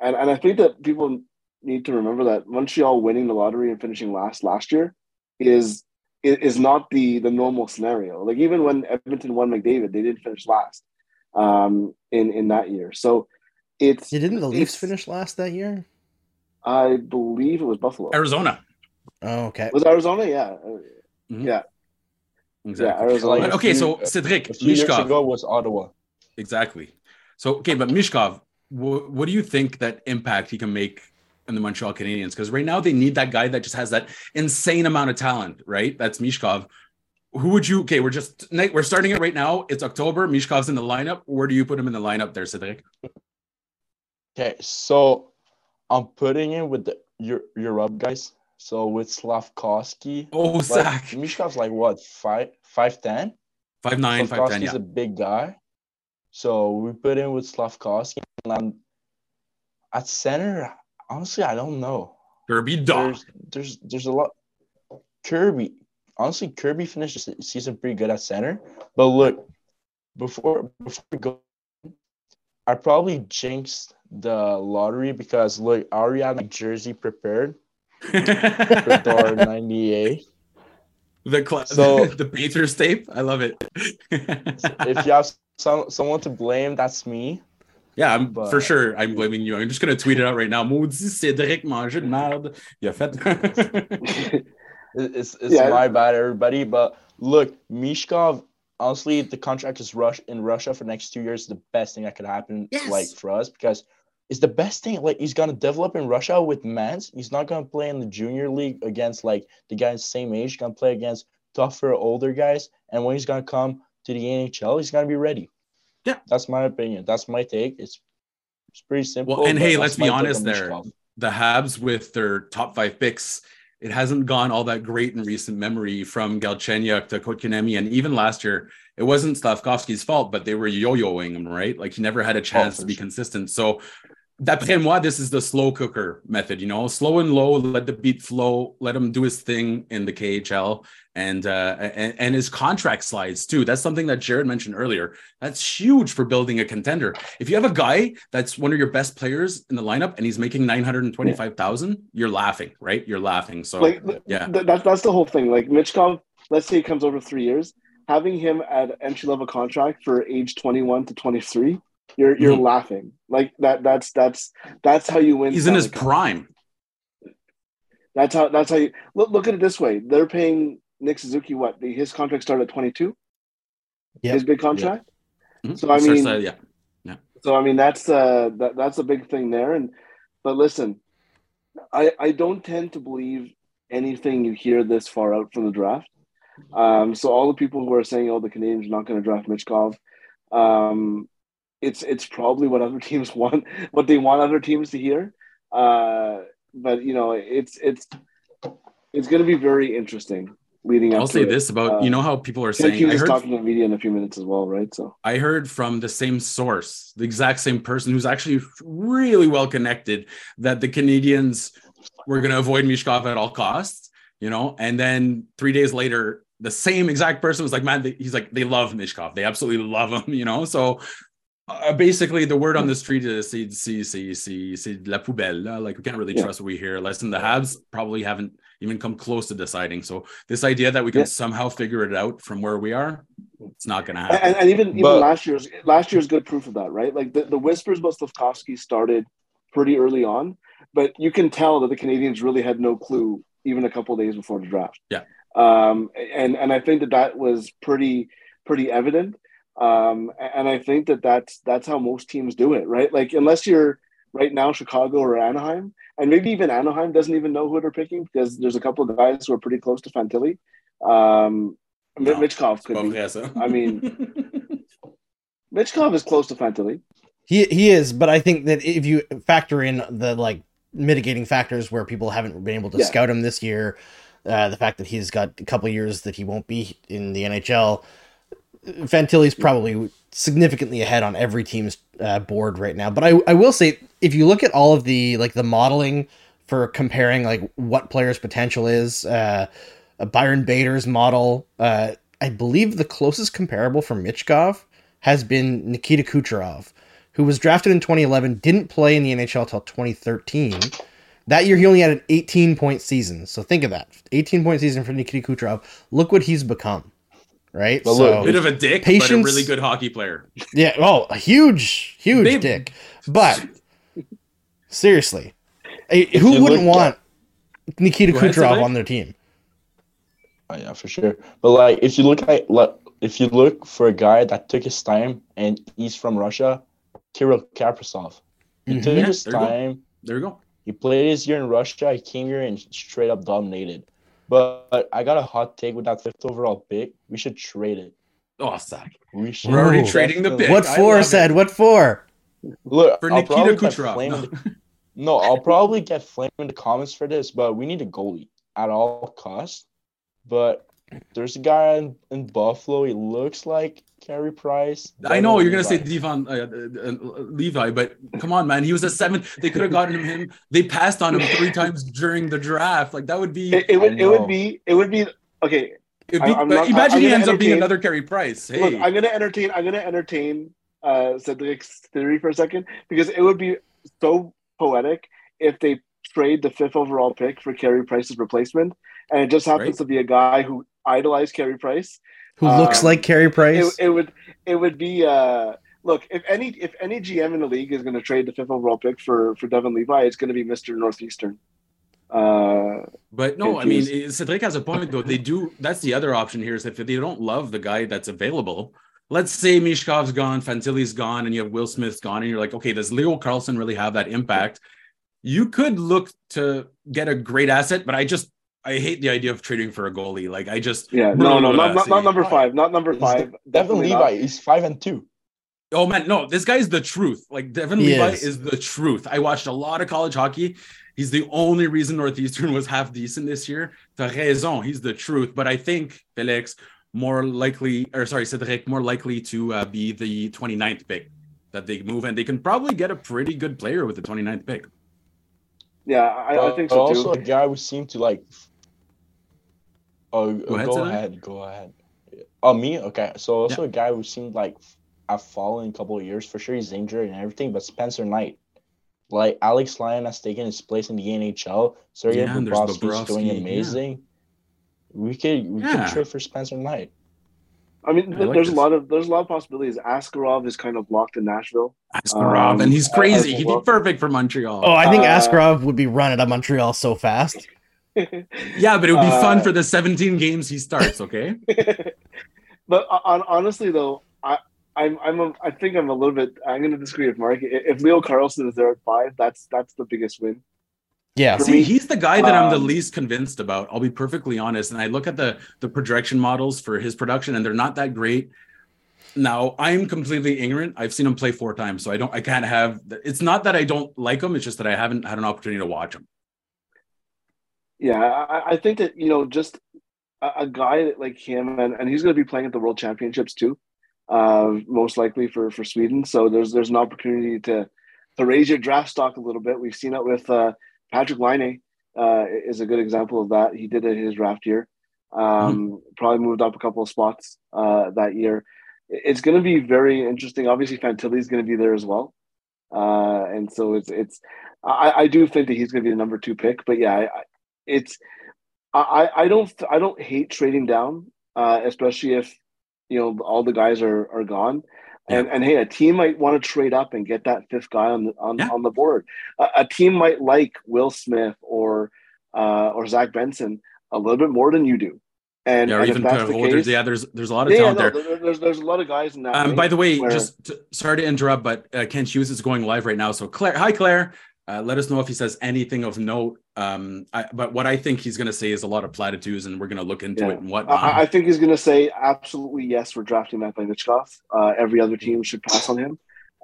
and and I think that people need to remember that Montreal winning the lottery and finishing last last year is is not the the normal scenario. Like even when Edmonton won McDavid, they didn't finish last um, in in that year. So it's Yeah, didn't the Leafs finish last that year? I believe it was Buffalo. Arizona. Oh, okay. Was Arizona? Yeah, Mhm. yeah. Exactly. Arizona. But Like, okay, a so Cedric, A few years Michkov. was Ottawa. Exactly. So okay, but Michkov, wh- what do you think that impact he can make in the Montreal Canadiens? Because right now they need that guy that just has that insane amount of talent, right? That's Michkov. Who would you? Okay, we're just we're starting it right now. It's October. Michkov's in the lineup. Where do you put him in the lineup there, Cedric? Okay, so I'm putting in with the your Europe guys. So with Slavkovsky, Oh, like, Zach, Michkov's like what five five ten. five nine, five ten. Slavkovsky's Yeah, a big guy. So we put in with Slavkovsky. And I'm, at center, honestly, I don't know. Kirby Dach. There's there's there's a lot. Kirby, honestly, Kirby finished the season pretty good at center. But look, before before we go, I probably jinxed the lottery because look, I already had my jersey prepared for dollar ninety eight. the cl- So- the Patriots tape. I love it. If you have some someone to blame, that's me. Yeah, I'm But- for sure. I'm blaming you. I'm just gonna tweet it out right now. Maudit Cédric manger de merde. Il a fait. It's it's Yeah. my bad, everybody. But look, Michkov, honestly, the contract is rush in Russia for next two years. The best thing that could happen, Yes. like for us, because it's the best thing. Like he's gonna develop in Russia with Mans. He's not gonna play in the junior league against like the guys same age. He's gonna play against tougher older guys. And when he's gonna come to the NHL, he's gonna be ready. Yeah. that's my opinion. That's my take. It's it's pretty simple. Well, and hey, let's be honest there. Michkov. the Habs with their top five picks, it hasn't gone all that great in recent memory from Galchenyuk to Kotkaniemi. And even last year, it wasn't Slavkovsky's fault, but they were yo-yoing him, right? Like he never had a oh, chance for to be sure. consistent. So d'après moi, this is the slow cooker method, you know, slow and low, let the beat flow, let him do his thing in the KHL. And uh and, and his contract slides too. That's something that Jared mentioned earlier. That's huge for building a contender. If you have a guy that's one of your best players in the lineup and he's making 925,000, you're laughing, right? You're laughing. So like yeah. th- that's that's the whole thing. Like Michkov, let's say he comes over three years, having him at entry level contract for age twenty one to twenty three, you're you're Mhm. laughing. Like that. That's that's that's how you win. he's in his Cup. prime. That's how that's how you look. Look at it this way: they're paying Nick Suzuki what? The- His contract started at twenty two. Yep. His big contract. Mhm. So, I Starts mean- yeah, yeah. So I mean that's uh that, that's a big thing there. And but listen, I I don't tend to believe anything you hear this far out from the draft. Um, so all the people who are saying, "Oh, the Canadiens are not going to draft Michkov," um, it's it's probably what other teams want, what they want other teams to hear. Uh, but you know, it's it's it's going to be very interesting leading up. I'll to say it. this about Uh, you know how people are saying Hughes I heard talking to the media in a few minutes as well, right? So I heard from the same source, the exact same person who's actually really well connected, that the Canadiens were going to avoid Michkov at all costs, you know. And then three days later, the same exact person was like, "Man, they, he's like, they love Michkov, they absolutely love him," you know. So uh, basically, the word on the street is "c'est c'est c'est c'est c'est de la poubelle." uh, Like we can't really Yeah. trust what we hear. Less than the Habs probably haven't even come close to deciding. So this idea that we can Yeah. somehow figure it out from where we are, it's not going to happen. and, and even even But- last year's last year's good proof of that, right? Like the, the whispers about Slavkovsky started pretty early on, but you can tell that the Canadiens really had no clue even a couple days before the draft. Yeah. Um, and and I think that that was pretty pretty evident. Um, and I think that that's that's how most teams do it, right? Like unless you're right now Chicago or Anaheim, and maybe even Anaheim doesn't even know who they're picking because there's a couple of guys who are pretty close to Fantilli. Um, No, Michkov could be. I mean, Michkov is close to Fantilli. He he is, but I think that if you factor in the like mitigating factors where people haven't been able to Yeah. scout him this year, uh, the fact that he's got a couple years that he won't be in the NHL, Fantilli's probably significantly ahead on every team's uh, board right now. But I I will say if you look at all of the like the modeling for comparing like what players' potential is, uh, Byron Bader's model, uh, I believe the closest comparable for Michkov has been Nikita Kucherov, who was drafted in 2011, didn't play in the NHL until 2013. That year, he only had an 18 point season. So think of that 18 point season for Nikita Kucherov. Look what he's become, right? But so, look, bit of a dick, but a really good hockey player. yeah, oh, a huge, huge They- dick. But seriously, If who wouldn't look want Nikita Kucherov on their team? Oh, yeah, for sure. But like, if you look at like, if you look for a guy that took his time and he's from Russia, Kirill Kaprizov. He Mhm. took Yeah, his there you time. There you go. He played his year in Russia. He came here and straight up dominated. But, but I got a hot take with that fifth overall pick. We should trade it. Oh, Zach. We should. We're already Ooh. trading the pick. What for, said? What for? Look, For I'll Nikita probably get Kucherov. No. in the- no, I'll probably get flamed in the comments for this, but we need a goalie at all costs. But there's a guy in, in Buffalo. He looks like Carey Price. I know you're gonna Levi. say Devin uh, uh, uh, Levi, but come on, man. He was a seventh. They could have gotten him. They passed on him three times during the draft. Like that would be. It, it would it would be it would be okay. be- I- I'm not- imagine I'm he gonna ends up being another Carey Price. Hey, Look, I'm gonna entertain. I'm gonna entertain uh, Cedric's theory for a second because it would be so poetic if they trade the fifth overall pick for Carey Price's replacement, and it just happens Right. to be a guy who idolized Carey Price. Who looks Um, like Carey Price? it would it would be uh, look if any if any GM in the league is going to trade the fifth overall pick for for Devin Levi, it's going to be Mister Northeastern. Uh, But no, I mean, confused. Cedric has a point though. They do. That's the other option here is if they don't love the guy that's available, let's say Michkov's gone, Fantilli's gone, and you have Will Smith's gone, and you're like, okay, does Leo Carlsson really have that impact? You could look to get a great asset, but I just I hate the idea of trading for a goalie. Like I just Yeah, no, no, not, not, not number five, not number It's five. Devin Definitely Levi not. is five and two. Oh man, no, this guy's the truth. Like Devin He Levi is. is. the truth. I watched a lot of college hockey. He's the only reason Northeastern was half decent this year. T'as raison, he's the truth. But I think Felix more likely, or sorry, Cedric more likely to uh, be the 29th pick that they move, and they can probably get a pretty good player with the 29th pick. Yeah, I, I think But so also too. a guy who seemed to like. Oh, go ahead, ahead. Go ahead. Go ahead. Oh, me? Okay. So also a guy who seemed like have fallen a couple of years for sure. He's injured and everything, but Spencer Knight, like Alex Lyon has taken his place in the NHL. Sergei Yeah, and there's Bobrovsky's doing Bobrovsky, yeah. amazing. We could we Yeah. could trade for Spencer Knight. I mean, I like there's this. a lot of there's a lot of possibilities. Askarov is kind of locked in Nashville. Askarov, Um, and he's crazy. I- He'd be perfect for Montreal. Oh, I think Uh, Askarov would be run out of Montreal so fast. Yeah, but it would be uh, fun for the 17 games he starts. Okay. but on, honestly, though, I I'm I'm a, I think I'm a little bit. I'm going to disagree with Marc. If Leo Carlsson is there at five, that's that's the biggest win. Yeah. See, me, he's the guy that I'm the um, least convinced about. I'll be perfectly honest. And I look at the the projection models for his production, and they're not that great. Now, I'm completely ignorant. I've seen him play four times, so I don't. I can't have. It's not that I don't like him. It's just that I haven't had an opportunity to watch him. Yeah, I, I think that you know just a, a guy like him, and, and he's going to be playing at the World Championships too, uh, most likely for for Sweden. So there's there's an opportunity to to raise your draft stock a little bit. We've seen it with uh, Patrik Laine. Uh, is a good example of that. He did it his draft year. Um, Probably moved up a couple of spots uh, that year. It's going to be very interesting. Obviously, Fantilli is going to be there as well, uh, and so it's it's. I, I do think that he's going to be the number two pick. But yeah, I- it's I, I don't I don't hate trading down, uh, especially if you know all the guys are are gone. And and hey, a team might want to trade up and get that fifth guy on the on, Yeah. on the board. A, a team might like Will Smith or uh, or Zach Benson a little bit more than you do. And, Yeah, or and even that's the Perreault. case, There's, yeah, there's there's a lot of yeah, talent no, there- there's there's a lot of guys in that. Um, by the way, where- just to, sorry to interrupt, but uh, Kent Hughes is going live right now. So Claire, hi Claire. Uh, let us know if he says anything of note. Um, I, but what I think he's going to say is a lot of platitudes, and we're going to look into Yeah. it and whatnot. I, I think he's going to say absolutely yes. We're drafting Matt. Uh, every other team should pass on him.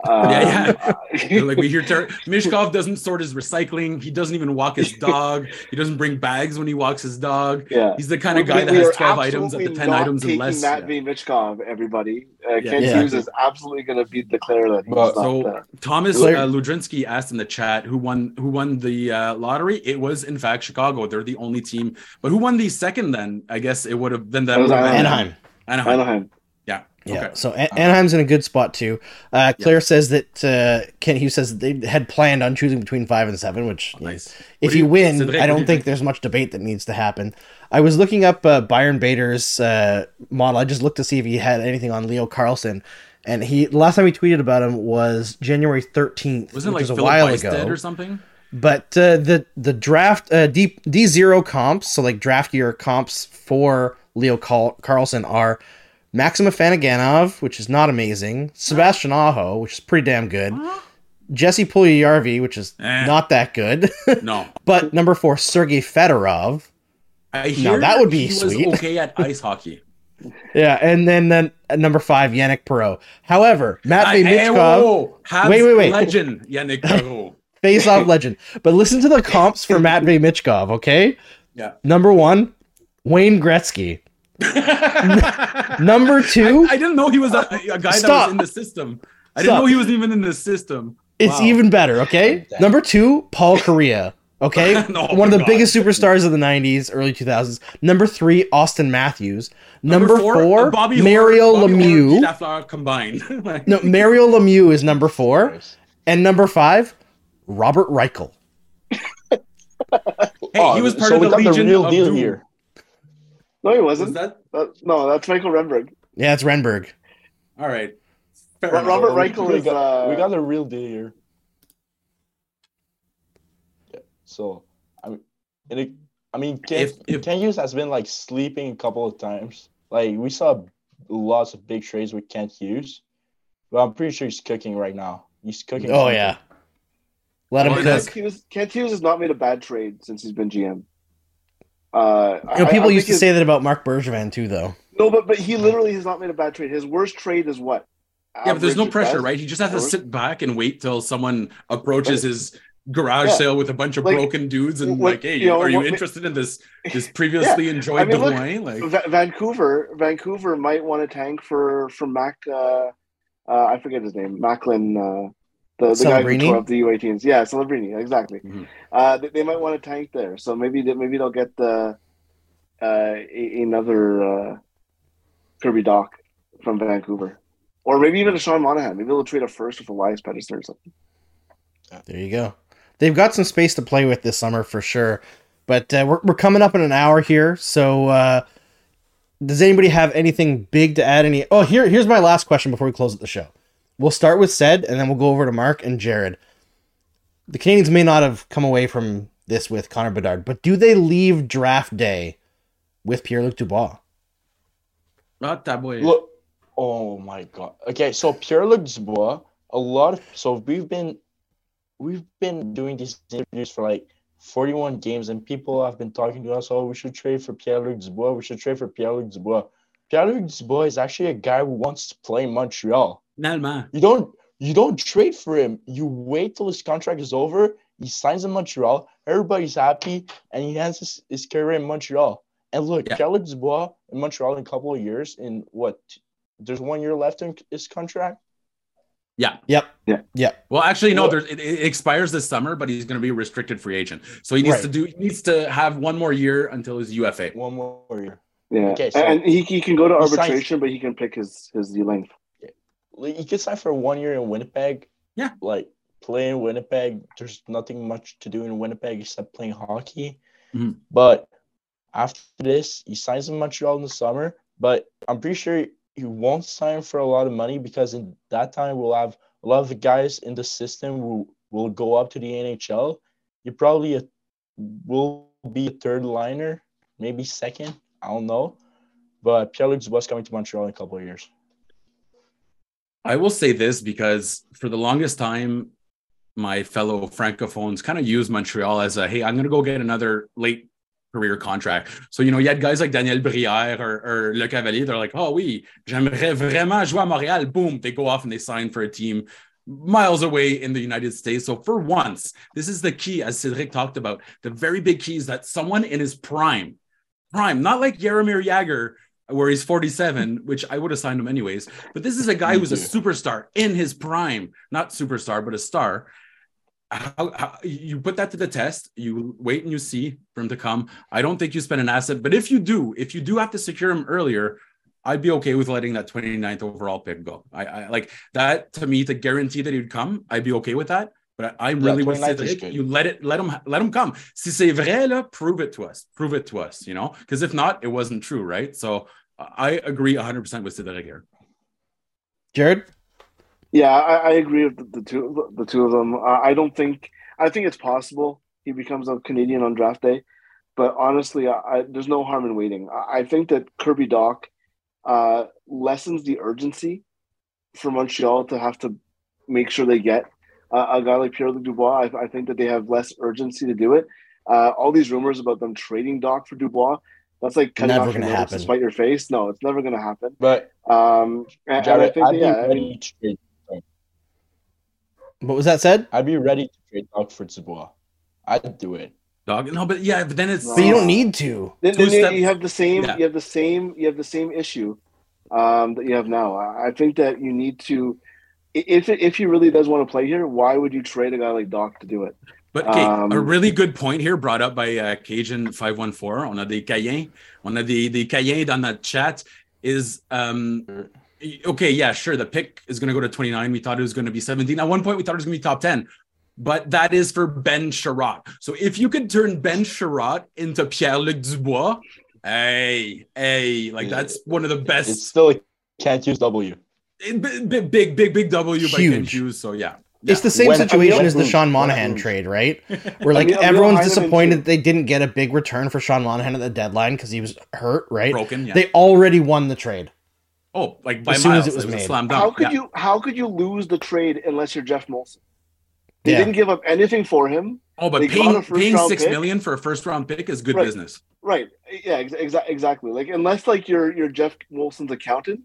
Um, Yeah, like we hear Ter- Michkov doesn't sort his recycling. He doesn't even walk his dog. he doesn't bring bags when he walks his dog. yeah. He's the kind of We- guy that we has are 12 items at the 10 items and taking less. Matt Yeah. V. Michkov, everybody. Uh, Yeah. Ken Yeah. Hughes is absolutely going to beat the declare that he's But- not So there. Thomas Claire- uh, Ludrinsky asked in the chat who won who won the uh, lottery. It was in fact Chicago. They're the only team. But who won the second? Then I guess it would have been that That was would have Anaheim. Anaheim. Anaheim. Yeah. Yeah. Okay. So An- Anaheim's in a good spot too. Uh, Claire says that uh, Kent Hughes says they had planned on choosing between five and seven, which Nice. if you, you- win, Cedric, I do don't you think think? there's much debate that needs to happen. I was looking up uh, Byron Bader's uh, model. I just looked to see if he had anything on Leo Carlsson, and he last time he tweeted about him was January 13th, Wasn't it like was a Philip while Weiss ago. or something? But uh, the the draft uh, D D zero comps, so like draft year comps for Leo Carl- Carlsson are Maxim Afinogenov, which is not amazing, Sebastian Aho, which is pretty damn good, Jesse Puljujärvi, which is Eh. not that good, No. but number four Sergei Fedorov, I hear that would be he sweet. was okay at ice hockey. yeah, and then then at number five Yannick Perreault. However, Hey, Matvey hey, Michkov, whoa, whoa. Wait, wait, wait. Legend Yannick Perreault. face off legend. But listen to the comps for Matvey Michkov, okay? Yeah. Number one, Wayne Gretzky. Number two, I, I didn't know he was a, a guy that was in the system. I Stop. didn't know he wasn't even in the system. it's Wow. even better, okay? Damn. Number two, Paul Kariya. Okay, No, one of the God. biggest superstars of the '90s, early 2000s. Number three, Auston Matthews. Number, four, uh, Bobby Mario Bobby Lemieux. Pete combined. No, Mario Lemieux is number four, and number five, Robert Reichel. Hey, Oh, he was part so of we the got Legion the real of deal Doom. here. No, he Was wasn't. that That- no, that's Mikael Renberg. Yeah, it's Renberg. all right? Fair Robert So we- Reichel we is, got, uh, we got the real deal here. Yeah. So I mean, and it, I mean, Ken, If- if- Kent Hughes has been like sleeping a couple of times. Like we saw lots of big trades with Kent Hughes. But I'm pretty sure he's cooking right now. He's cooking. Oh yeah. Let him Well, cook. Kent Hughes, Kent Hughes has not made a bad trade since he's been GM. Uh, You know, people I used to say that about Marc Bergevin too, though. no, but but he literally has not made a bad trade. His worst trade is what? Yeah, but there's no pressure, best. right? He just has to Or- sit back and wait till someone approaches Right. his garage Yeah. sale with a bunch of Like, broken dudes and what- like, hey, you know, are you what- interested in this this previously enjoyed I mean, look, Drouin? Like, Va- Vancouver, Vancouver might want to tank for for Mac. Uh, uh, I forget his name, Macklin. The, the guy who tore up the U18s. Yeah, Celebrini, exactly. Mhm. Uh, they, they might want to tank there, so maybe they, maybe they'll get the uh, a, another uh, Kirby Dach from Vancouver, or maybe even a Sean Monahan. Maybe they'll trade a first with a Elias Pettersson or something. There you go. They've got some space to play with this summer for sure. But uh, we're, we're coming up in an hour here. So uh, does anybody have anything big to add? Any? Oh, here here's my last question before we close the show. We'll start with said, and then we'll go over to Marc and Jared. The Canadiens may not have come away from this with Connor Bedard, but do they leave draft day with Pierre Luc Dubois? not that way. Look, oh my god. Okay, so Pierre Luc Dubois, a lot of so we've been we've been doing these interviews for like 41 games, and people have been talking to us. Oh, we should trade for Pierre Luc Dubois. We should trade for Pierre Luc Dubois. Pierre Luc Dubois is actually a guy who wants to play in Montreal. Finalement. You don't you don't trade for him. You wait till his contract is over. He signs in Montreal. Everybody's happy, and he ends his, his career in Montreal. And look, Yeah. Pierre-Luc Dubois in Montreal in a couple of years. In what? There's one year left in his contract. Yeah. Yep. Yeah. Yep. Well, actually, no. Well- There, it, it expires this summer, but he's going to be a restricted free agent. So he needs Right. to do. He needs to have one more year until his UFA. One more year. Yeah, Okay, so- and he, he can go to He signs- arbitration, but he can pick his his length. Like, He could sign for one year in Winnipeg. Yeah. Like play in Winnipeg. There's nothing much to do in Winnipeg except playing hockey. Mhm. But after this, he signs in Montreal in the summer. But I'm pretty sure he won't sign for a lot of money because in that time we'll have a lot of the guys in the system who will go up to the NHL. You probably a, will be a third liner, maybe second. I don't know. But Pierre-Luc Dubois coming to Montreal in a couple of years. I will say this because for the longest time, my fellow francophones kind of used Montreal as a hey, I'm going to go get another late career contract. So, you know, you had guys like Daniel Brière or, or Lecavalier. They're like, oh, oui, j'aimerais vraiment jouer à Montréal. Boom, they go off and they sign for a team miles away in the United States. So, for once, this is the key, as Cedric talked about. The very big key is that someone in his prime, prime, not like Jaromir Jagr, where he's 47, which I would have signed him anyways. But this is a guy who's a superstar in his prime, not superstar, but a star. How, how, you put that to the test. You wait and you see for him to come. I don't think you spend an asset, but if you do, if you do have to secure him earlier, I'd be okay with letting that 29th overall pick go. I, I like that to me to guarantee that he'd come. I'd be okay with that. But I- I'm Yeah, really with 29th is Cedric. You let it, let him, let him come. Si c'est vrai, là, prove it to us. Prove it to us. You know, because if not, it wasn't true, right? So I agree 100 percent with Cedric here. Jared? Yeah, I, I agree with the, the two the two of them. I, I don't think I think it's possible he becomes a Canadian on draft day, but honestly, I, I, there's no harm in waiting. I, I think that Kirby Dach uh, lessens the urgency for Montreal to have to make sure they get uh, a guy like Pierre Luc Dubois. I, I think that they have less urgency to do it. Uh, all these rumors about them trading Dach for Dubois. That's like cutting Never off your gonna nose to happen. spite your face. No, it's never going to happen. But Um, and, and I think, I'd be yeah, I ready mean, to trade. What was that said? I'd be ready to trade Dach for Dubois. I'd do it. Dog, no, but yeah, but then it's But you don't need to. Then, then you- you have the same. Yeah. You have the same. You have the same issue um, that you have now. I I think that you need to, i- if if he really does want to play here, why would you trade a guy like Dach to do it? But okay, Um, a really good point here brought up by uh, Cajun 514. On a des Caïens. On a des, des Caïens dans notre chat. Is um okay, yeah, sure. The pick is gonna go to 29. We thought it was gonna be 17. At one point, we thought it was gonna be top 10. But that is for Ben Chiarot. So if you could turn Ben Chiarot into Pierre-Luc Dubois, hey, hey, like that's one of the best It's still a can't use W. big, big, big, big, big W by Ken Huge. Hughes. So yeah. It's the same When- situation when- as the Sean Monahan trade, right? Where like Emil- Emil everyone's Heineman disappointed that they didn't get a big return for Sean Monahan at the deadline because he was hurt, right? broken. Yeah. They already won the trade. Oh, like by As soon as it was it was made. slam. How could Yeah. you how could you lose the trade unless you're Geoff Molson? They Yeah. didn't give up anything for him. Oh, but they paying a paying round six pick? million for a first round pick is good Right. business. Right. Yeah, ex- exa- exactly. Like unless like you're you're Geoff Molson's accountant,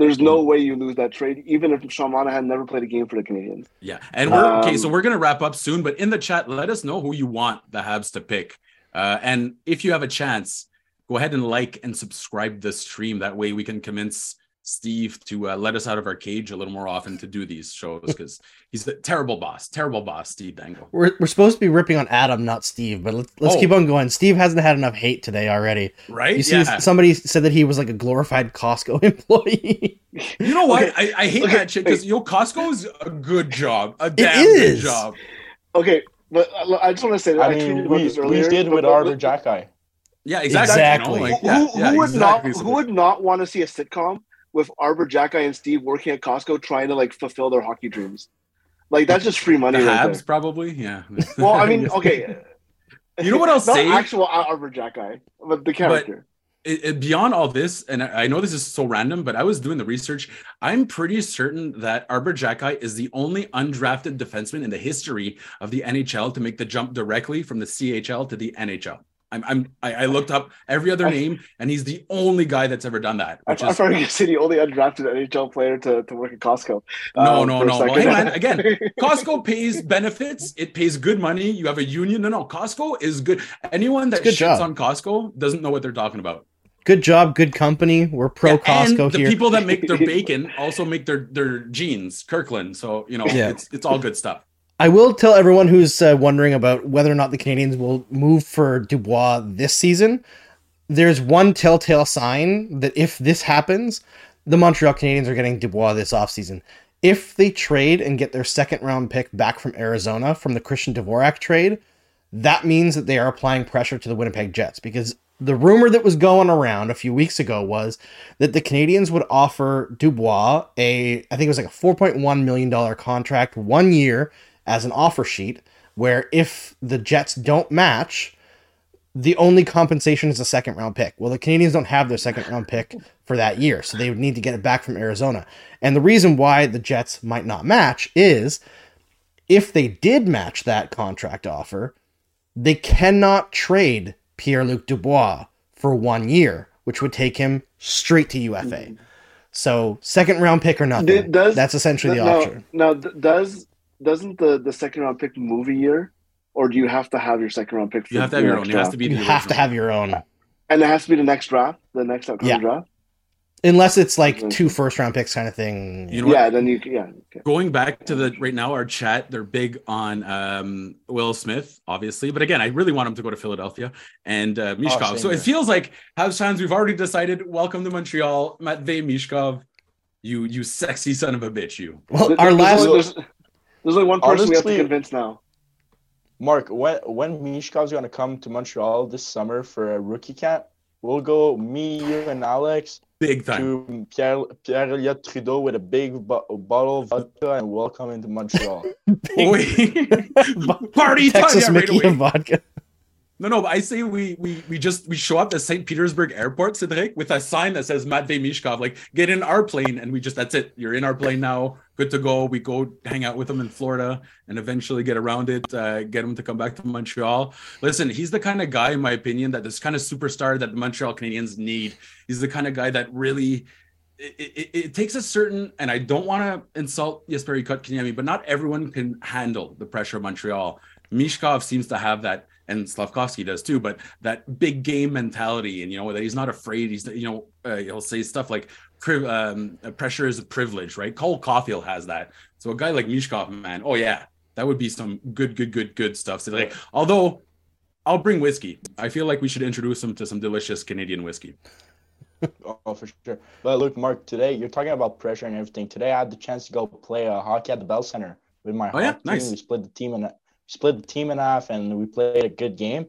there's no way you lose that trade, even if Sean Monahan never played a game for the Canadiens. Yeah, and we're okay. Um, So we're gonna wrap up soon, but in the chat, let us know who you want the Habs to pick, uh, and if you have a chance, go ahead and like and subscribe the stream. That way, we can convince Steve to uh, let us out of our cage a little more often to do these shows because he's the terrible boss, terrible boss, Steve Dangle. We're, we're supposed to be ripping on Adam, not Steve, but let's, let's Oh. keep on going. Steve hasn't had enough hate today already. Right? You see, yeah. somebody said that he was like a glorified Costco employee. You know what? Okay. I, I hate Okay, that shit because yo, Costco is a good job, a damn is. good job. Okay, but uh, I just want to say that I, I tweeted mean, about we, this we earlier. did with but- Arber Xhekaj. Yeah, exactly. Exactly. You know, like, who, yeah, who yeah, would exactly. not who would not want to see a sitcom with Arber, Xhekaj, and Steve working at Costco trying to like fulfill their hockey dreams? Like that's just free money the right Habs there. probably? Yeah. Well, I mean, okay. You know what I'll Not actual Arber Xhekaj, but the character. it, it- beyond all this, and I I know this is so random, but I was doing the research. I'm pretty certain that Arber Xhekaj is the only undrafted defenseman in the history of the NHL to make the jump directly from the CHL to the NHL. I'm, I'm I, I looked up every other I- name, and he's the only guy that's ever done that. I, Which I is thought you said the only undrafted NHL player to, to work at Costco. No, um, no, no. Well, second. hey, man, again, Costco pays benefits. It pays good money. You have a union. No, no. Costco is good. Anyone that It's good shits job. on Costco doesn't know what they're talking about. Good job, good company. We're pro Yeah, Costco and the here. people that make their bacon also make their their jeans, Kirkland. So you know, Yeah. it's it's all good stuff. I will tell everyone who's uh, wondering about whether or not the Canadiens will move for Dubois this season. There's one telltale sign that if this happens, the Montreal Canadiens are getting Dubois this offseason. If they trade and get their second round pick back from Arizona from the Christian Dvorak trade, that means that they are applying pressure to the Winnipeg Jets because the rumor that was going around a few weeks ago was that the Canadiens would offer Dubois a I think it was like a 4.1 million dollar contract one year as an offer sheet where if the Jets don't match the only compensation is a second round pick. Well, the Canadiens don't have their second round pick for that year, so they would need to get it back from Arizona. And the reason why the Jets might not match is if they did match that contract offer, they cannot trade Pierre Luc Dubois for one year, which would take him straight to UFA. So, second round pick or nothing. Does- That's essentially the now, option. now, does doesn't the, the second round pick move a year, or do you have to have your second round pick? For You have to have your own. next It has to be. You the have to have your own. and it has to be the next draft, the next upcoming Yeah. draft. Unless it's like Mhm. two first round picks kind of thing. You know what? yeah, then you yeah. Okay. Going back to the right now, our chat, they're big on um, Will Smith, obviously. But again, I really want him to go to Philadelphia and uh, Michkov. same so it feels like Habs fans, we've already decided. Welcome to Montreal, Matvey Michkov. You you sexy son of a bitch, you. Well, our last only, there's, there's only one person we have to convince now. Marc, when when Michkov's gonna come to Montreal this summer for a rookie camp, we'll go me, you, and Alex Big time. to Pierre Pierre Elliott Trudeau with a big bo- bottle of vodka and welcome into Montreal. Wait. Party time Texas yeah, right Mickey away. and vodka. No, no, but I say we we we just we show up at St. Petersburg Airport, Cedric, with a sign that says Matvey Michkov. Like, get in our plane, and we just that's it. You're in our plane now. Good to go. We go hang out with him in Florida, and eventually get around it. Uh, get him to come back to Montreal. Listen, he's the kind of guy, in my opinion, that this kind of superstar that the Montreal Canadiens need. He's the kind of guy that really. It, it, it takes a certain, and I don't want to insult Jesperi Kotkaniemi, but not everyone can handle the pressure of Montreal. Michkov seems to have that, and Slavkovsky does too. But that big game mentality, and you know that he's not afraid. He's you know uh, he'll say stuff like "Priv- um, "pressure is a privilege," right? Cole Caufield has that. So a guy like Michkov, man, oh yeah, that would be some good, good, good, good stuff. So like, although I'll bring whiskey. I feel like we should introduce him to some delicious Canadian whiskey. oh, for sure. But look, Marc, today you're talking about pressure and everything. Today I had the chance to go play uh, hockey at the Bell Center with my Oh, yeah? hockey Nice. team. We split the team and split the team in half, and we played a good game.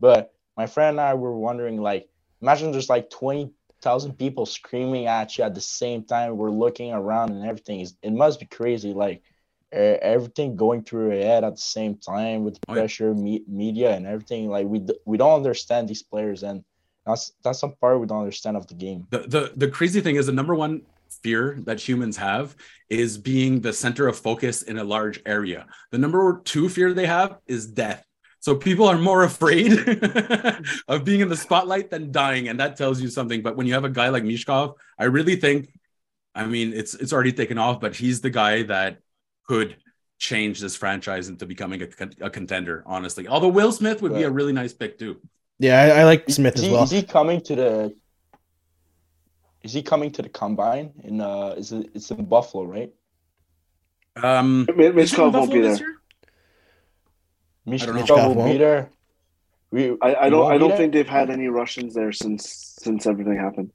But my friend and I were wondering, like, imagine there's like twenty thousand people screaming at you at the same time. We're looking around and everything. Is it must be crazy, like. Everything going through your head at the same time with Oh, pressure, me- media, and everything. Like we d- we don't understand these players, and That's that's some part we don't understand of the game. The, the the crazy thing is the number one fear that humans have is being the center of focus in a large area. The number two fear they have is death. So people are more afraid of being in the spotlight than dying, and that tells you something. But when you have a guy like Michkov, I really think, I mean, it's it's already taken off, but he's the guy that could change this franchise into becoming a, a contender. Honestly, although Will Smith would be a really nice pick too. Yeah, I, I like Is Smith as well. is he coming to the? Is he coming to the combine in? Uh, is it? It's in Buffalo, right? Um, Mi- is he in Michkov won't Buffalo be there. year? Mish- don't know. Michkov Michkov be there. We, I, I don't I don't there? think they've had any Russians there since since everything happened.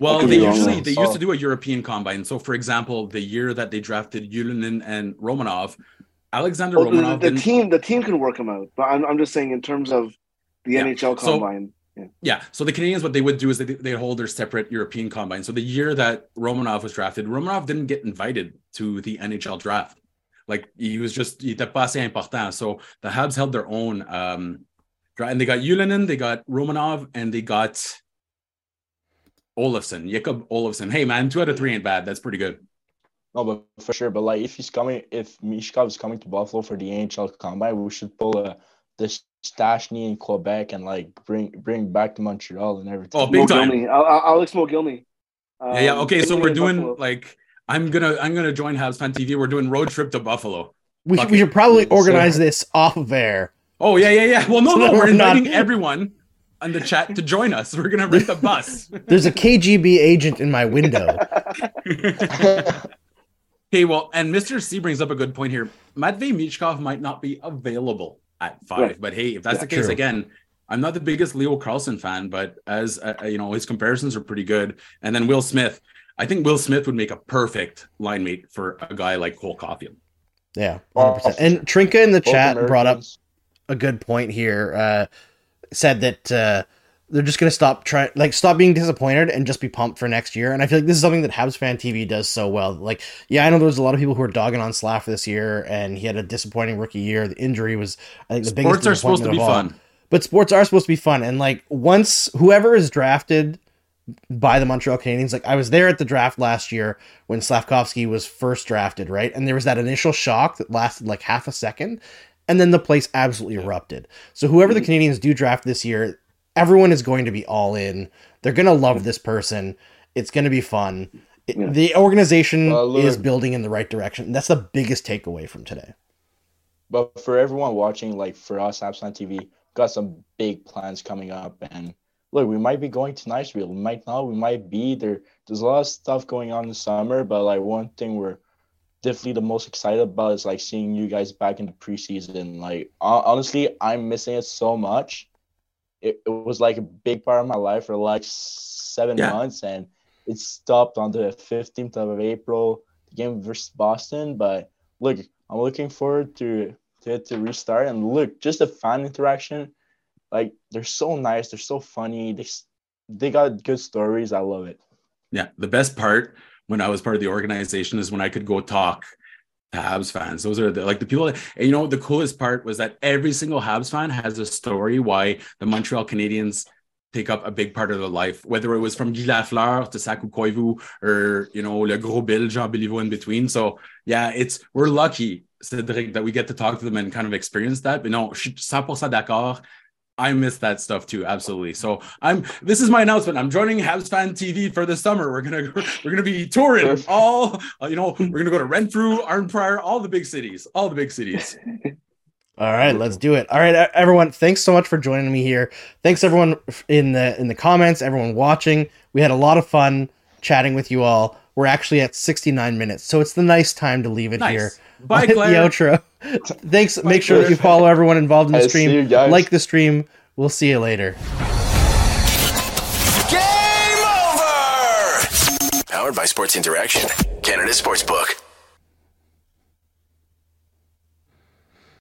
Well, they usually they used Oh. to do a European combine. So, for example, the year that they drafted Ylönen and Romanov, Alexander Oh, Romanov the didn't- team the team can work them out, but I'm I'm just saying in terms of the Yeah. NHL So- combine. Yeah. Yeah. So the Canadiens, what they would do is they they hold their separate European combine. So the year that Romanov was drafted, Romanov didn't get invited to the NHL draft. Like he was just he était pas assez important. So the Habs held their own. Um, and they got Ylönen, they got Romanov, and they got Olofsson, Jacob Olofsson. Hey man, two out of three ain't bad. That's pretty good. No, but for sure. But like, if he's coming, if Michkov is coming to Buffalo for the NHL combine, we should pull a the Stastny in Quebec and like bring bring back to Montreal and everything. Oh, big time. Mogilny, Al- Al- Alex Mogilny. Yeah, yeah. Um, Okay, so we're doing Buffalo. like I'm gonna I'm gonna join Habs fan TV. We're doing road trip to Buffalo. We should, we should probably organize sir. this off of air. Oh yeah, yeah, yeah. Well, no, So no, we're we're not- inviting everyone on the chat to join us. We're gonna rent a bus. There's a KGB agent in my window. okay, well, and Mr. C brings up a good point here. Matvey Michkov might not be available at five, Right. but hey, if that's Yeah, the case, true. again, I'm not the biggest Leo Carlsson fan, but as uh, you know, his comparisons are pretty good. And then Will Smith, I think Will Smith would make a perfect line mate for a guy like Cole Caufield. Yeah, Oh, 100%. And Trinka in the Both chat brought up a good point here. Uh, said that uh, they're just going to stop trying, like, stop being disappointed and just be pumped for next year. And I feel like this is something that Habs fan TV does so well. Like, yeah, I know there was a lot of people who were dogging on Slav this year, and he had a disappointing rookie year. The injury was, I think, the biggest. Sports are supposed to be disappointment of all. fun. but sports are supposed to be fun. And like, once whoever is drafted by the Montreal Canadiens, like, I was there at the draft last year when Slavkovsky was first drafted, right? And there was that initial shock that lasted like half a second, and then the place absolutely erupted. So whoever the mm-hmm. Canadiens do draft this year, everyone is going to be all in. They're going to love this person. It's going to be fun. It- Yeah. The organization Uh, is building in the right direction. That's the biggest takeaway from today. But for everyone watching, like for us, Absent TV, got some big plans coming up. And look, we might be going to Nashville. We might not. We might be there. There's a lot of stuff going on in the summer, but like one thing we're definitely the most excited about is like seeing you guys back in the preseason. Like honestly, I'm missing it so much. It, it was like a big part of my life for like seven Yeah. months, and it stopped on the 15th of April, the game versus Boston. But look, I'm looking forward to to it to restart and look just the fan interaction. Like they're so nice, they're so funny. They they got good stories. I love it. Yeah, the best part when I was part of the organization is when I could go talk Habs fans. Those are the, like the people. And you know, the coolest part was that every single Habs fan has a story why the Montreal Canadiens take up a big part of their life, whether it was from Guy Lafleur to Saku Koivu or you know Le Gros Bill, Jean Béliveau in between. So yeah, it's we're lucky, Cedric, that we get to talk to them and kind of experience that. But no, je suis 100% d'accord. I miss that stuff too, absolutely. So I'm. This is my announcement. I'm joining Habs Fan TV for the summer. We're gonna we're gonna be touring all. Uh, you know, we're gonna go to Renfrew, Arnprior, all the big cities, all the big cities. All right, let's do it. All right, everyone, thanks so much for joining me here. Thanks everyone in the in the comments, everyone watching. We had a lot of fun chatting with you all. We're actually at 69 minutes, so it's the nice time to leave it here. Bye, I'll hit Claire. the outro. Thanks. Make sure that you follow everyone involved in the I see stream. you guys. Like the stream. We'll see you later. Game over! Powered by Sports Interaction, Canada Sportsbook.